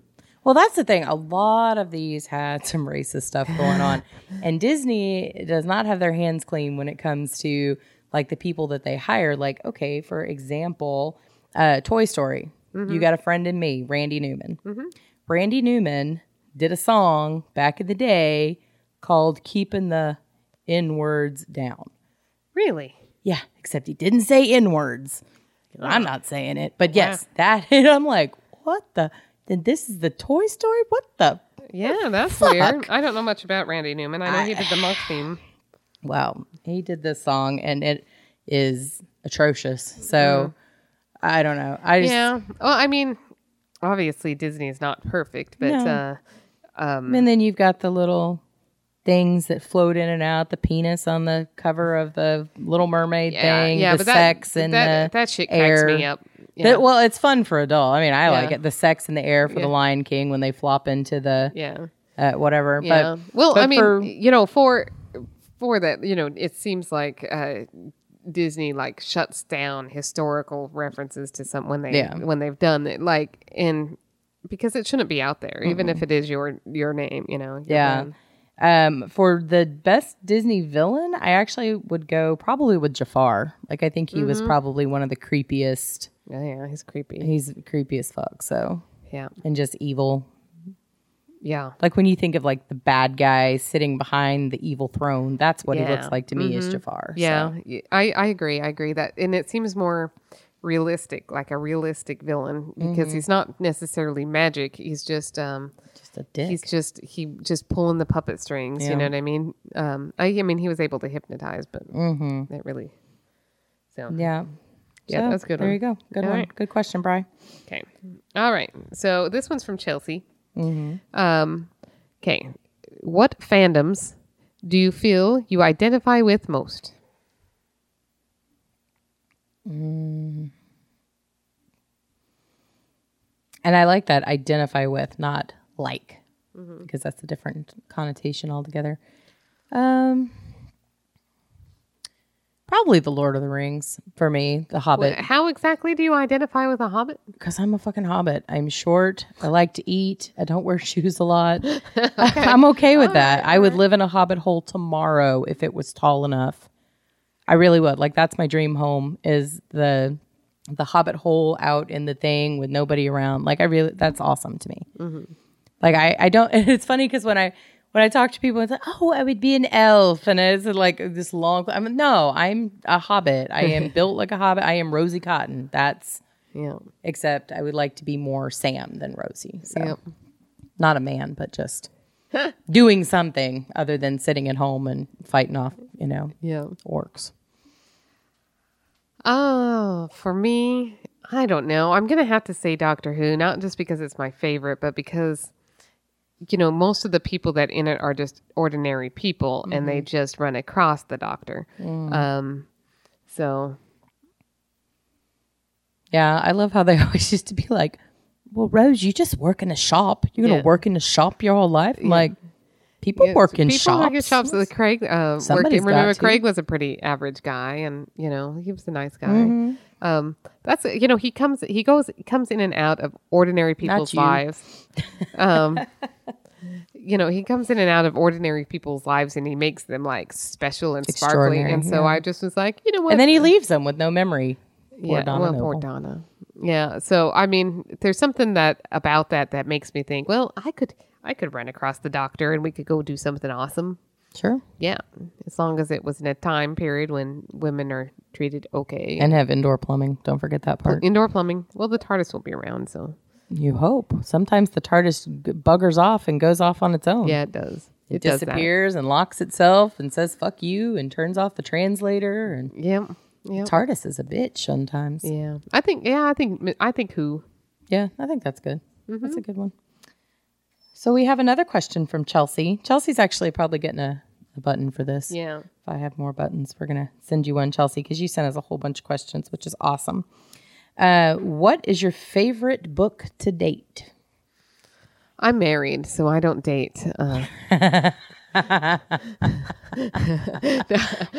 Well, that's the thing. A lot of these had some racist stuff going on, and Disney does not have their hands clean when it comes to like the people that they hire. Like, okay, for example, uh, Toy Story. You got a friend in me, Randy Newman. Randy Newman did a song back in the day called "Keeping the N Words Down." Really? Yeah, except he didn't say N words. I'm not saying it, but yes, that. And I'm like, what the? Then this is the Toy Story. What the? Yeah, that's weird. I don't know much about Randy Newman. I know he did the monk theme. Wow, he did this song, and it is atrocious. So I don't know. I just, Yeah. Well, I mean, obviously Disney is not perfect, but No. uh, and then you've got the little things that float in and out. The penis on the cover of the Little Mermaid yeah, thing. yeah, the but that, sex and that, the that shit air. cracks me up. Yeah. That- well, it's fun for adult. I mean, I like it. The sex in the air for Yeah. the Lion King when they flop into the yeah. uh, whatever. Yeah. But well, but I mean, for- you know, for for that, you know, it seems like uh, Disney like shuts down historical references to some when they Yeah. when they've done it, like and because it shouldn't be out there, even if it is your your name, you know. your Yeah. brand. Um, for the best Disney villain, I actually would go probably with Jafar. Like, I think he was Mm-hmm. probably one of the creepiest. Yeah, yeah, he's creepy. He's creepy as fuck. So, Yeah, and just evil. yeah, Like when you think of like the bad guy sitting behind the evil throne, that's what he Yeah. Mm-hmm. looks like to me is Jafar. yeah. So, y- I I agree. I agree that, and it seems more realistic, like a realistic villain, because Mm-hmm. he's not necessarily magic. He's just um, just a dick. he's just he just pulling the puppet strings. Yeah. You know what I mean? Um, I, I mean he was able to hypnotize, but Mm-hmm. that really. So yeah. Yeah, So, that's a good There one. you go. Good All one. right. Good question, Bry. okay, all right. So this one's from Chelsea. Mm-hmm. Um, okay, what fandoms do you feel you identify with most? And I like that identify with, not like, Mm-hmm. because that's a different connotation altogether. Um, probably the Lord of the Rings for me, the Hobbit, How exactly do you identify with a hobbit? because I'm a fucking Hobbit. I'm short. I like to eat. I don't wear shoes a lot. I'm okay with that. I would live in a Hobbit hole tomorrow if it was tall enough. I really would. Like that's my dream home is the the Hobbit hole out in the thing with nobody around. Like I really, that's awesome to me. Like I, I don't. It's funny because when I when I talk to people, it's like, oh, I would be an elf, and it's like this long. I'm no, I'm a hobbit. I am built like a hobbit. I am Rosie Cotton. That's Yeah. except I would like to be more Sam than Rosie. So not a man, but just doing something other than sitting at home and fighting off, you know, Yeah. orcs. Oh, for me, I don't know. I'm going to have to say Doctor Who, not just because it's my favorite, but because, you know, most of the people that in it are just ordinary people and they just run across the doctor. Um, so, Yeah, I love how they always used to be like, "Well, Rose, you just work in a shop. You're gonna Yeah. work in a shop your whole life." I'm like, people yeah, work in people shops. People work in shops. Craig, uh, worked, Somebody's remember. Craig was a pretty average guy and, you know, he was a nice guy. Mm-hmm. Um, that's, you know, he comes, he goes, comes in and out of ordinary people's lives. Um, you know, he comes in and out of ordinary people's lives and he makes them like special and sparkly. And so yeah. I just was like, you know what? and then he leaves them with no memory. Poor yeah, Donna well, Noble. poor Donna. Yeah. So I mean, there's something that about that that makes me think, well, I could, I could run across the doctor and we could go do something awesome. Sure, Yeah, as long as it was in a time period when women are treated okay. and have indoor plumbing. Don't forget that part. indoor plumbing. Well, the TARDIS will be around, so You hope. Sometimes the TARDIS buggers off and goes off on its own. yeah, it does. It, It does that. disappears and locks itself and says "fuck you" and turns off the translator. And Yeah, yeah, TARDIS is a bitch sometimes. yeah. I think. Yeah, I think. I think who. Yeah, I think that's good. That's a Mm-hmm. good one. So we have another question from Chelsea. Chelsea's actually probably getting a, a button for this. Yeah. If I have more buttons, we're gonna send you one, Chelsea, because you sent us a whole bunch of questions, which is awesome. Uh, what is your favorite book to date? I'm married, so I don't date. Uh,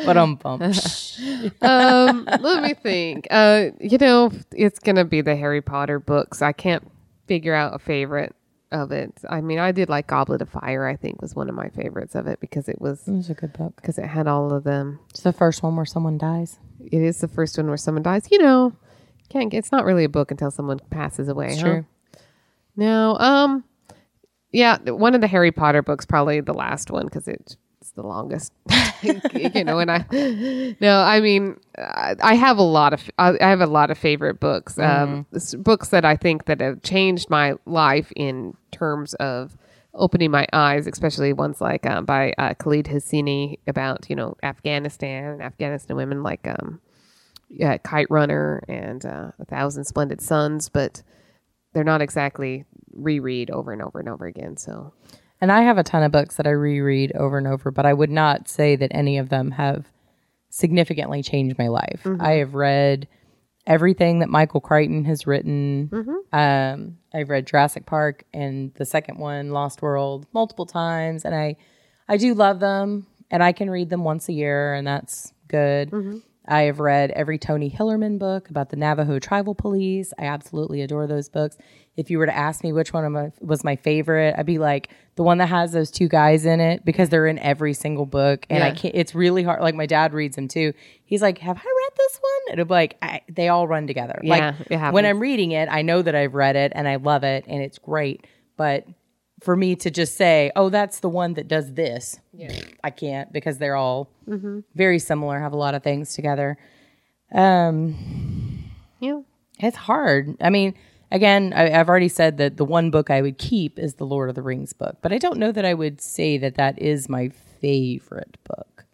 But bump. um, let me think. Uh, you know, it's gonna be the Harry Potter books. I can't figure out a favorite. Of it. I mean, I did like Goblet of Fire. I think was one of my favorites of it because it was It was a good book. because it had all of them. It's the first one where someone dies. It is the first one where someone dies. You know, can't. It's not really a book until someone passes away. It's huh? true. No. Um. Yeah, one of the Harry Potter books, probably the last one because it's the longest. you know, and I. No, I mean, I have a lot of I I have a lot of favorite books. Um, s- books that I think that have changed my life in terms of opening my eyes, especially ones like um, by uh, Khaled Hosseini about you know Afghanistan and Afghanistan women, like um, yeah, Kite Runner and uh, A Thousand Splendid Suns, but they're not exactly reread over and over and over again. So And I have a ton of books that I reread over and over, but I would not say that any of them have significantly changed my life. Mm-hmm. I have read everything that Michael Crichton has written. Mm-hmm. Um, I've read Jurassic Park and the second one, Lost World, multiple times, and I, I do love them, and I can read them once a year, and that's good. Mm-hmm. I have read every Tony Hillerman book about the Navajo tribal police. I absolutely adore those books. If you were to ask me which one of my, was my favorite, I'd be like the one that has those two guys in it because they're in every single book, and I can't. It's really hard. Like my dad reads them too. He's like, "Have I read this one?" And it'll be like, I, they all run together. Yeah, like when I'm reading it, I know that I've read it and I love it and it's great. But for me to just say, "Oh, that's the one that does this," Yeah. I can't because they're all very similar, have a lot of things together. Um, yeah, it's hard. I mean, again, I, I've already said that the one book I would keep is the Lord of the Rings book, but I don't know that I would say that that is my favorite book.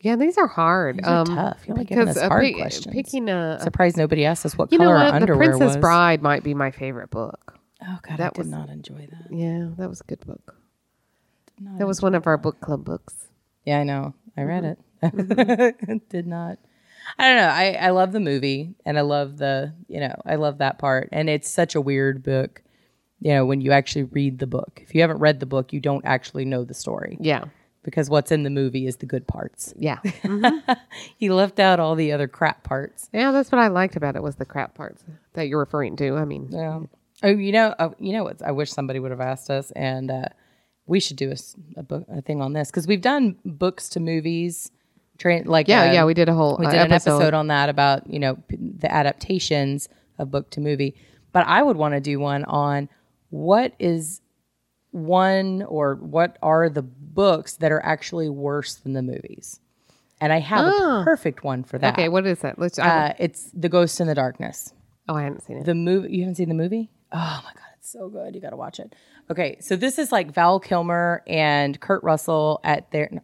yeah, these are hard. These are tough. You're giving us hard pick- questions. picking a, surprise, nobody asked us what you know color our what, the Princess was. Bride might be my favorite book. Oh God, That I did was- not enjoy that. Yeah, that was a good book. That was one of our book club books. Yeah, I know. I read Mm-hmm. it. Did not. I don't know. I, I love the movie and I love the, you know, I love that part. And it's such a weird book, you know, when you actually read the book. If you haven't read the book, you don't actually know the story Yeah, because what's in the movie is the good parts. yeah, He left out all the other crap parts. yeah. That's what I liked about it was the crap parts that you're referring to. I mean, Yeah. Oh, you know, uh, you know what? I wish somebody would have asked us, and uh, we should do a, a book a thing on this because we've done books to movies. Tra- like yeah, um, yeah. We did a whole we uh, did an episode on that about you know p- the adaptations of book to movie but i would want to do one on what is one or what are the books that are actually worse than the movies and i have a perfect one for that Okay, what is that? Let's. Uh, it's the ghost in the darkness oh, I haven't seen it. the movie you haven't seen the movie oh my god it's so good you gotta watch it okay so this is like val kilmer and kurt russell at their no,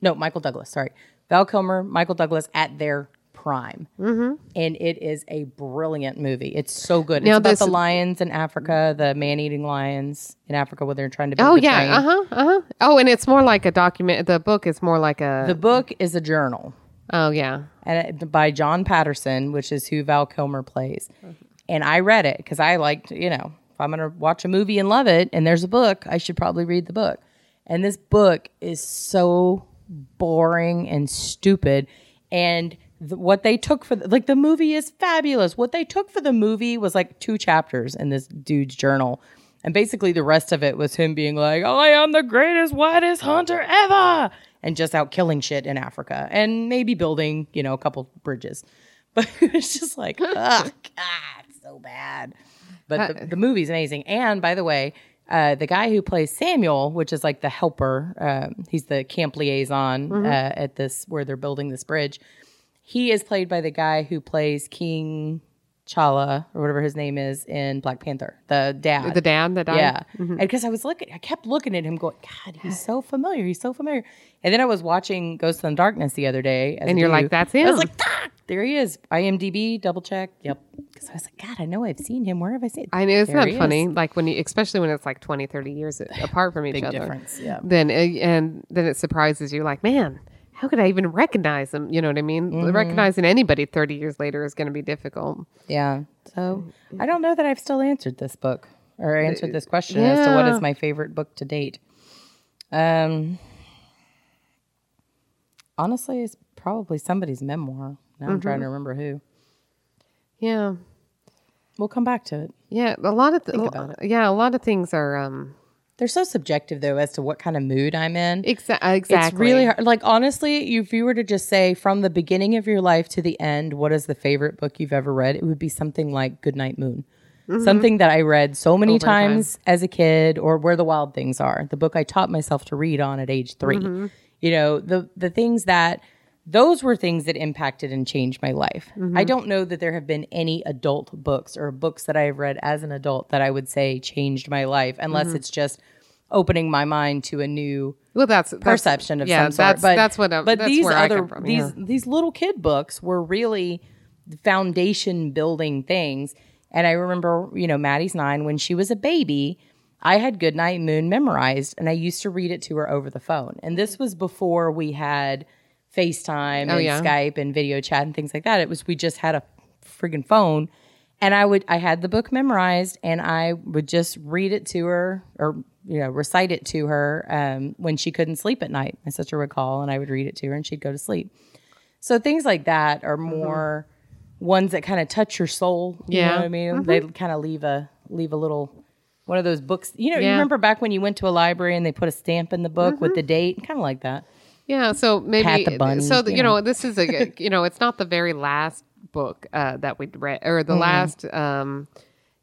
no michael douglas sorry val kilmer michael douglas at their prime mm-hmm. and it is a brilliant movie it's so good it's Now about this- the lions in africa the man-eating lions in africa where they're trying to Oh yeah, uh huh, uh huh. Oh, and it's more like a document. The book is more like a. the book is a journal oh yeah, and it, by John Patterson, which is who Val Kilmer plays. And I read it because I liked, you know, if I'm going to watch a movie and love it and there's a book, I should probably read the book. And this book is so boring and stupid. And the, what they took for the, like the movie is fabulous. What they took for the movie was like two chapters in this dude's journal. And basically the rest of it was him being like, I am the greatest, whitest hunter ever. And just out killing shit in Africa and maybe building, you know, a couple bridges. But it was just like, oh, God, so bad. But the, the movie's amazing. And by the way, uh, the guy who plays Samuel, which is like the helper, um, he's the camp liaison uh, at this where they're building this bridge. He is played by the guy who plays King Chala or whatever his name is in Black Panther, the dad. the dad that died. Yeah. And because I was looking, I kept looking at him going, God, he's so familiar. He's so familiar. And then I was watching Ghost in the Darkness the other day. And you're do. like, "That's him. I was like, ah, there he is. IMDb, double check. Yep. Because I was like, God, I know I've seen him. Where have I seen I know it's not funny, is. like when you, especially when it's like 20, 30 years apart from each Big other. difference. Yeah. Then uh, and then it surprises you, like, man, how could I even recognize them? You know what I mean? Mm-hmm. Recognizing anybody thirty years later is going to be difficult. Yeah. So I don't know that I've still answered this book or answered this question as to what is my favorite book to date. Um, honestly, it's probably somebody's memoir. Now I'm trying to remember who. Yeah. We'll come back to it. Yeah, a lot of th- yeah, a lot of things are um They're so subjective though as to what kind of mood I'm in. exa- exactly. It's really hard. Like honestly, if you were to just say from the beginning of your life to the end, what is the favorite book you've ever read? It would be something like Goodnight Moon. Something that I read so many Mm-hmm. Time. times as a kid, or Where the Wild Things Are, the book I taught myself to read on at age 3 Mm-hmm. You know, the the things that those were things that impacted and changed my life. Mm-hmm. I don't know that there have been any adult books or books that I have read as an adult that I would say changed my life, unless Mm-hmm. it's just opening my mind to a new well that's, that's perception of yeah, some sort. That's but that's what I'm, but that's these where I other come from. these yeah. these little kid books were really foundation building things. And I remember, you know, Maddie's nine when she was a baby. I had Goodnight Moon memorized, and I used to read it to her over the phone. And this was before we had FaceTime Oh, and yeah. Skype and video chat and things like that. It was we just had a friggin' phone and I would I had the book memorized and I would just read it to her or you know recite it to her um, when she couldn't sleep at night. My sister would call and I would read it to her and she'd go to sleep. So things like that are mm-hmm. more ones that kind of touch your soul. You Yeah. know what I mean? Mm-hmm. They kind of leave a leave a little one of those books. You know, you remember back when you went to a library and they put a stamp in the book with mm-hmm. the date, kind of like that. Yeah, so maybe Pat the bunny, so you you know this is a you know it's not the very last book uh, that we read or Mm-hmm. the last um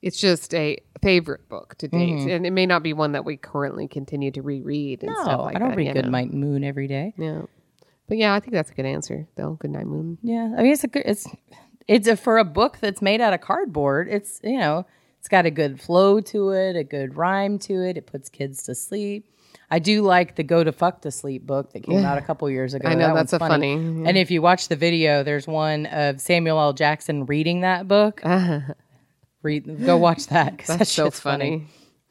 it's just a favorite book to date Mm-hmm. and it may not be one that we currently continue to reread and No, stuff like I don't that, read Good know. Night Moon every day. Yeah. But yeah, I think that's a good answer though. Good night moon. Yeah, I mean it's a good it's it's a, for a book that's made out of cardboard. It's you know it's got a good flow to it, a good rhyme to it. It puts kids to sleep. I do like the "Go to Fuck to Sleep" book that came out a couple years ago. I know, That that's a funny- And if you watch the video, there's one of Samuel L. Jackson reading that book. Read, go watch that. 'cause that That's so shit's funny.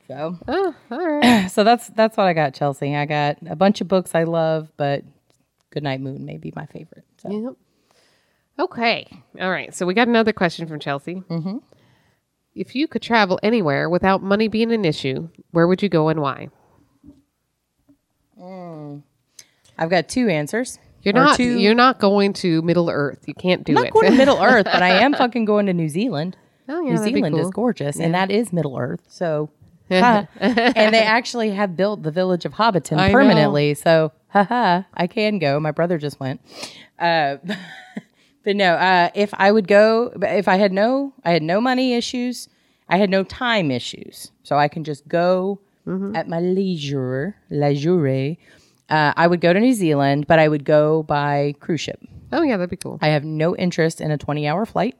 So, Oh, all right. so that's that's what I got, Chelsea. I got a bunch of books I love, but Goodnight Moon may be my favorite. So. Yep. Okay. All right. So we got another question from Chelsea. Mm-hmm. If you could travel anywhere without money being an issue, where would you go and why? I've got two answers. You're not. two- You're not going to Middle Earth. You can't do I'm not it. going to Middle Earth, but I am fucking going to New Zealand. Oh, yeah, New Zealand is cool. gorgeous, and that is Middle Earth. So, and they actually have built the village of Hobbiton I know. permanently. So, haha, I can go. My brother just went. Uh, but no, uh, if I would go, if I had no, I had no money issues, I had no time issues, so I can just go Mm-hmm. at my leisure, leisure. Uh, I would go to New Zealand, but I would go by cruise ship. oh yeah, that'd be cool. I have no interest in a 20 hour flight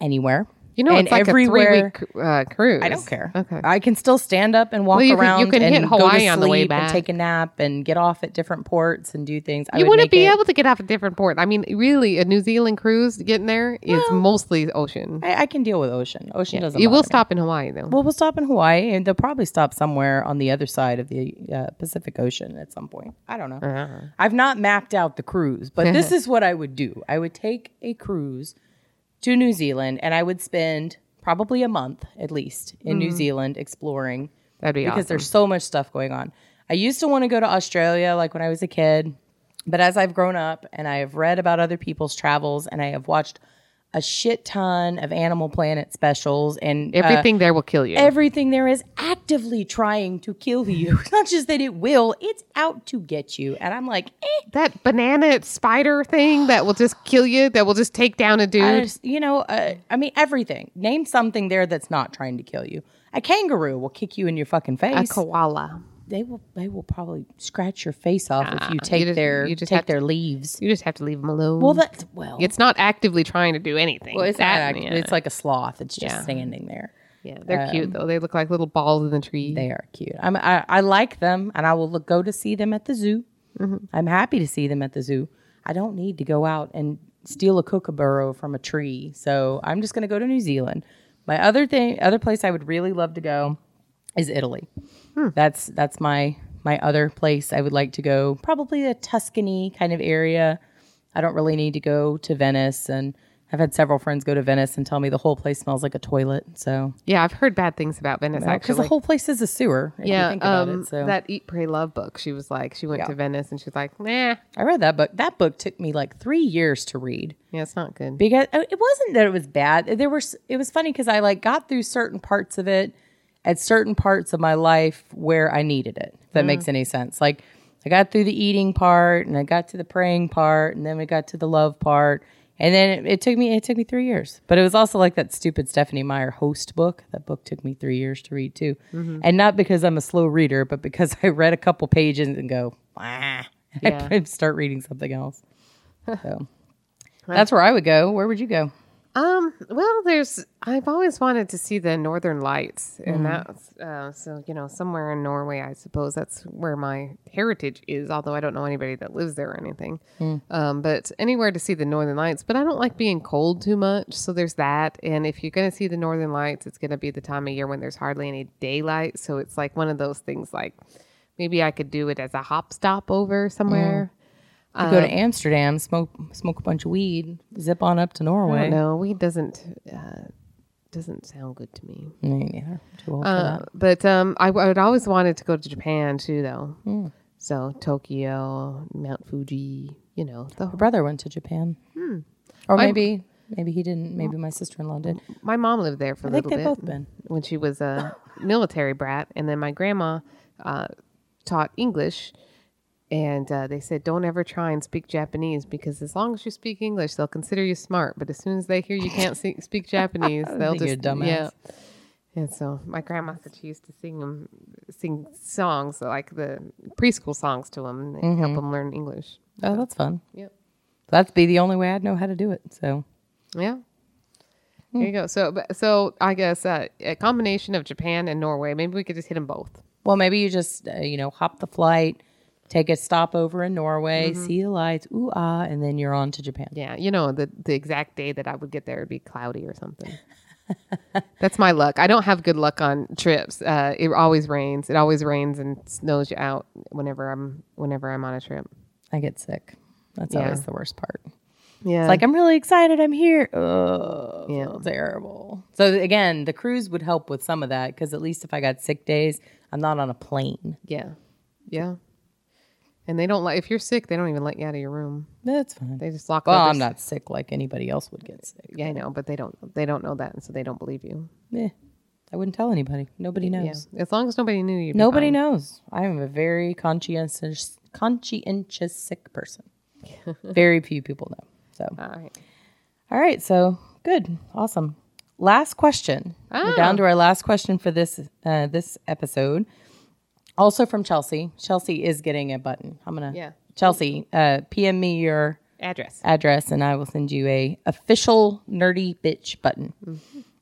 anywhere. You know, And it's like a three week uh, cruise. I don't care. Okay. I can still stand up and walk Well, you can- around you can hit Hawaii on the way sleep and take a nap and get off at different ports and do things. I you would wouldn't be it- able to get off a different port. I mean, really, a New Zealand cruise getting there is mostly ocean. I, I can deal with ocean. Ocean doesn't. You will me. stop in Hawaii though. Well, we'll stop in Hawaii, and they'll probably stop somewhere on the other side of the uh, Pacific Ocean at some point. I don't know. Uh-huh. I've not mapped out the cruise, but this is what I would do. I would take a cruise to New Zealand, and I would spend probably a month at least in New mm-hmm. Zealand exploring That'd be because awesome. there's so much stuff going on. I used to want to go to Australia like when I was a kid, but as I've grown up and I have read about other people's travels and I have watched a shit ton of Animal Planet specials and uh, Everything there will kill you. everything there is actively trying to kill you. It's not just that it will, it's out to get you. And I'm like, eh, that banana spider thing that will just kill you, that will just take down a dude. Just- you know, uh, I mean, everything. Name something there that's not trying to kill you. A kangaroo will kick you in your fucking face. a koala. They will. They will probably scratch your face off if you Ah, take you just- their you just take have to- their leaves. You just have to leave them alone. Well, that's well. it's not actively trying to do anything. well, it's not. yeah. It's like a sloth. It's just Yeah. standing there. yeah, they're cute though. They look like little balls in the tree. They are cute. I'm, I, I like them, and I will look, go to see them at the zoo. I'm happy to see them at the zoo. I don't need to go out and steal a kookaburra from a tree, so I'm just going to go to New Zealand. My other thing, other place I would really love to go is Italy. That's that's my my other place I would like to go. Probably a Tuscany kind of area. I don't really need to go to Venice and I've had several friends go to Venice and tell me the whole place smells like a toilet. So Yeah, I've heard bad things about Venice because actually. the whole place is a sewer. If yeah, you think about um, it. So that Eat, Pray, Love book. She was like, she went Yeah. to Venice and she was like, nah, I read that book. That book took me like three years to read. yeah, it's not good. because uh, it wasn't that it was bad. There were it was funny because I like got through certain parts of it at certain parts of my life where I needed it. If that makes any sense. Like I got through the eating part and I got to the praying part and then we got to the love part. And then it, it took me it took me three years. But it was also like that stupid Stephenie Meyer host book. That book took me three years to read too. And not because I'm a slow reader, but because I read a couple pages and go, ah, Yeah. I start reading something else. So that's where I would go. Where would you go? Um, well, there's, I've always wanted to see the Northern Lights, Mm-hmm. and that's, uh, so, you know, somewhere in Norway, I suppose that's where my heritage is, although I don't know anybody that lives there or anything. Mm. Um, but anywhere to see the Northern Lights, but I don't like being cold too much. So there's that. And if you're going to see the Northern Lights, it's going to be the time of year when there's hardly any daylight. So it's like one of those things like maybe I could do it as a hop stop over somewhere. You go to Amsterdam, smoke smoke a bunch of weed, zip on up to Norway. No, weed doesn't, uh, doesn't sound good to me. Me neither. Too old Uh, but um, I, would always wanted to go to Japan too, though. So Tokyo, Mount Fuji, you know. The, My brother went to Japan, or maybe maybe he didn't. Maybe my sister in law did. my mom lived there for a I think little they've bit both been. when she was a military brat, and then my grandma uh, taught English. And uh, they said, don't ever try and speak Japanese because as long as you speak English, they'll consider you smart. But as soon as they hear you can't see, speak Japanese, they'll think you're a just dumbass. yeah. And so my grandma said she used to sing them, sing songs like the preschool songs to them and Mm-hmm. help them learn English. Oh, that's fun. Yep. That'd be the only way I'd know how to do it. So Yeah. There you go. So, so I guess uh, a combination of Japan and Norway. Maybe we could just hit them both. Well, maybe you just uh, you know hop the flight, take a stop over in Norway, see the lights, ooh ah, and then you're on to Japan. Yeah, you know the the exact day that I would get there would be cloudy or something. That's my luck. I don't have good luck on trips. Uh, it always rains. It always rains and snows you out whenever I'm whenever I'm on a trip. I get sick. That's Yeah. always the worst part. Yeah, It's like I'm really excited. I'm here. Oh, Yeah. feel terrible. So again, the cruise would help with some of that because at least if I got sick days, I'm not on a plane. yeah, yeah. And they don't like if you're sick, they don't even let you out of your room. That's fine. They just lock. Well, I'm not sick like anybody else would get sick. Yeah, I know, but they don't. They don't know that, and so they don't believe you. Eh, I wouldn't tell anybody. Nobody Yeah, knows. as long as nobody knew you. Nobody knows. I am a very conscientious, conscientious sick person. very few people know. So, All right. all right. So good, awesome. Last question. We're Ah. down to our last question for this uh, this episode. Also from Chelsea. Chelsea is getting a button. I'm gonna. Yeah. Chelsea, uh, PM me your Address. address and I will send you a official nerdy bitch button.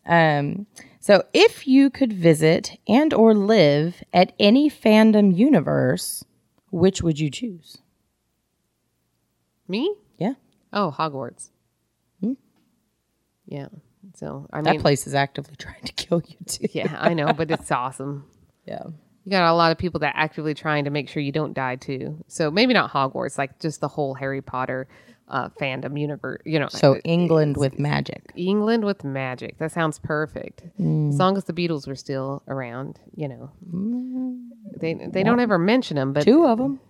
Um, so if you could visit and or live at any fandom universe, which would you choose? Me? Yeah. Oh, Hogwarts. Hmm? Yeah. So I Hmm? That mean, place is actively trying to kill you too. yeah, I know, but it's awesome. Yeah. You got a lot of people that actively trying to make sure you don't die too. So maybe not Hogwarts, like just the whole Harry Potter uh, fandom universe. You know, So uh, England with magic. England with magic. That sounds perfect. Hmm. As long as the Beatles were still around, you know. They they don't ever mention them, but Two of them.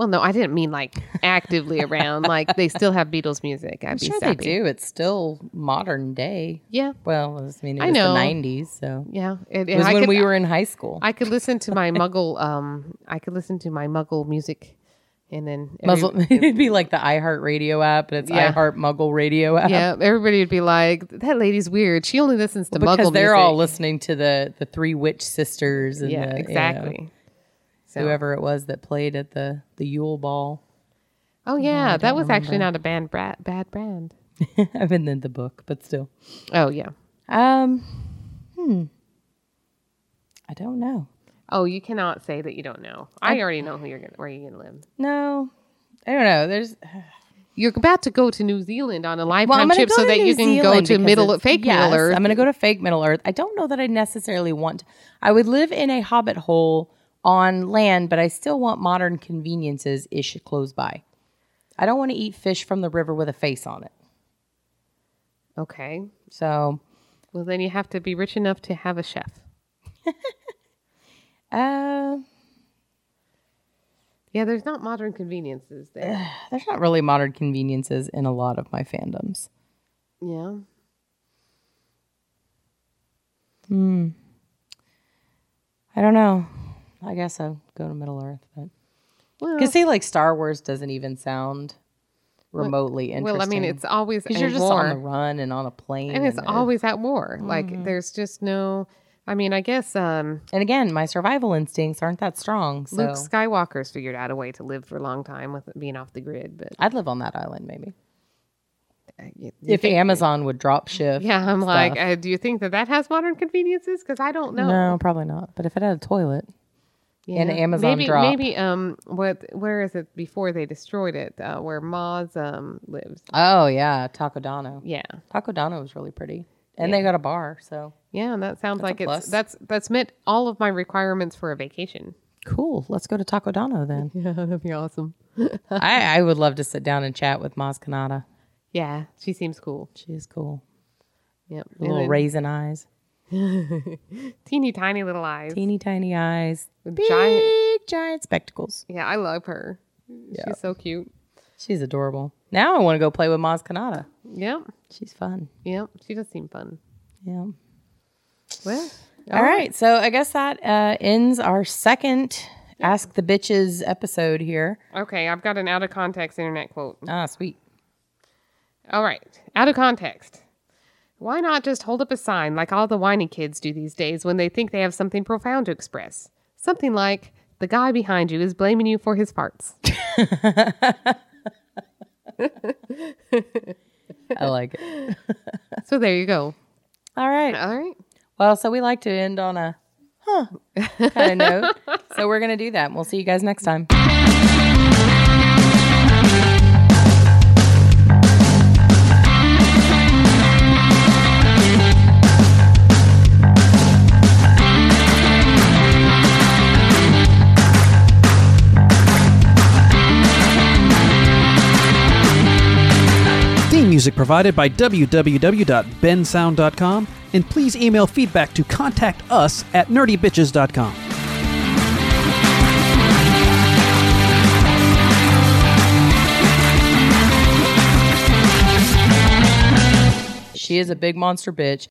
Well, no, I didn't mean like actively around. Like they still have Beatles music. I'd I'm sure they do. It's still modern day. Yeah, Well, I mean, it I was know. the 90s, so yeah. And, it was I when could, we were in high school. I could listen to my Muggle. Um, I could listen to my Muggle music, and then every- Muzzle, it'd be like the iHeart Radio app, but it's Yeah. iHeart Muggle Radio app. yeah, everybody would be like, "That lady's weird. She only listens to because Muggle they're music." all listening to the the three witch sisters and yeah, the, you know, exactly. So, whoever it was that played at the the Yule Ball. oh yeah, that was actually not a bad bra- bad brand. I've been in the book, but still. Oh yeah. Um, hmm. I don't know. Oh, you cannot say that you don't know. I already know who you're gonna, where you're gonna live. No, I don't know. There's You're about to go to New Zealand on a well, I'm lifetime gonna trip so that New you can Zealand go to Middle fake yes, Middle Earth. I'm going to go to fake Middle Earth. I don't know that I necessarily want. I would live in a hobbit hole on land, but I still want modern conveniences ish close by. I don't want to eat fish from the river with a face on it. Okay. So, Well, then you have to be rich enough to have a chef. uh, Yeah, there's not modern conveniences there. there's not really modern conveniences in a lot of my fandoms. yeah. Hmm. I don't know. I guess I'll go to Middle Earth, but Well, because see, like Star Wars doesn't even sound remotely interesting. well, I mean, it's always because you're just war, on the run and on a plane, and it's uh, always at war. Like there's just no. I mean, I guess um, And again, my survival instincts aren't that strong. So Luke Skywalker's figured out a way to live for a long time with being off the grid. But I'd live on that island maybe uh, you, you if Amazon would drop ship. yeah, I'm like, uh, do you think that that has modern conveniences? Because I don't know. no, probably not. But if it had a toilet, Yeah. an Amazon maybe, drop. Maybe um, what? Where is it before they destroyed it? Uh, where Maz um lives. oh yeah, Takodana. Yeah, Takodana was really pretty, and they got a bar. So yeah, and that sounds like it's plus. that's that's met all of my requirements for a vacation. cool. Let's go to Takodana then. Yeah, that'd be awesome. I, I would love to sit down and chat with Maz Kanata. Yeah, she seems cool. She is cool. Yep, Little then raisin eyes, teeny tiny little eyes, teeny tiny eyes, with big giant. giant spectacles. Yeah, I love her. Yeah. She's so cute. She's adorable. Now I want to go play with Maz Kanata. Yep, She's fun. yep. She does seem fun. Yeah. Well, All right. So I guess that uh, ends our second Ask the Bitches episode here. okay. I've got an out of context internet quote. Ah, sweet. All right, out of context. Why not just hold up a sign like all the whiny kids do these days when they think they have something profound to express? Something like, the guy behind you is blaming you for his farts. I like it. so there you go. All right. All right. Well, so we like to end on a huh kind of note. So we're going to do that. We'll see you guys next time. Music provided by www.bensound.com, and please email feedback to contact us at nerdybitches.com. She is a big monster bitch.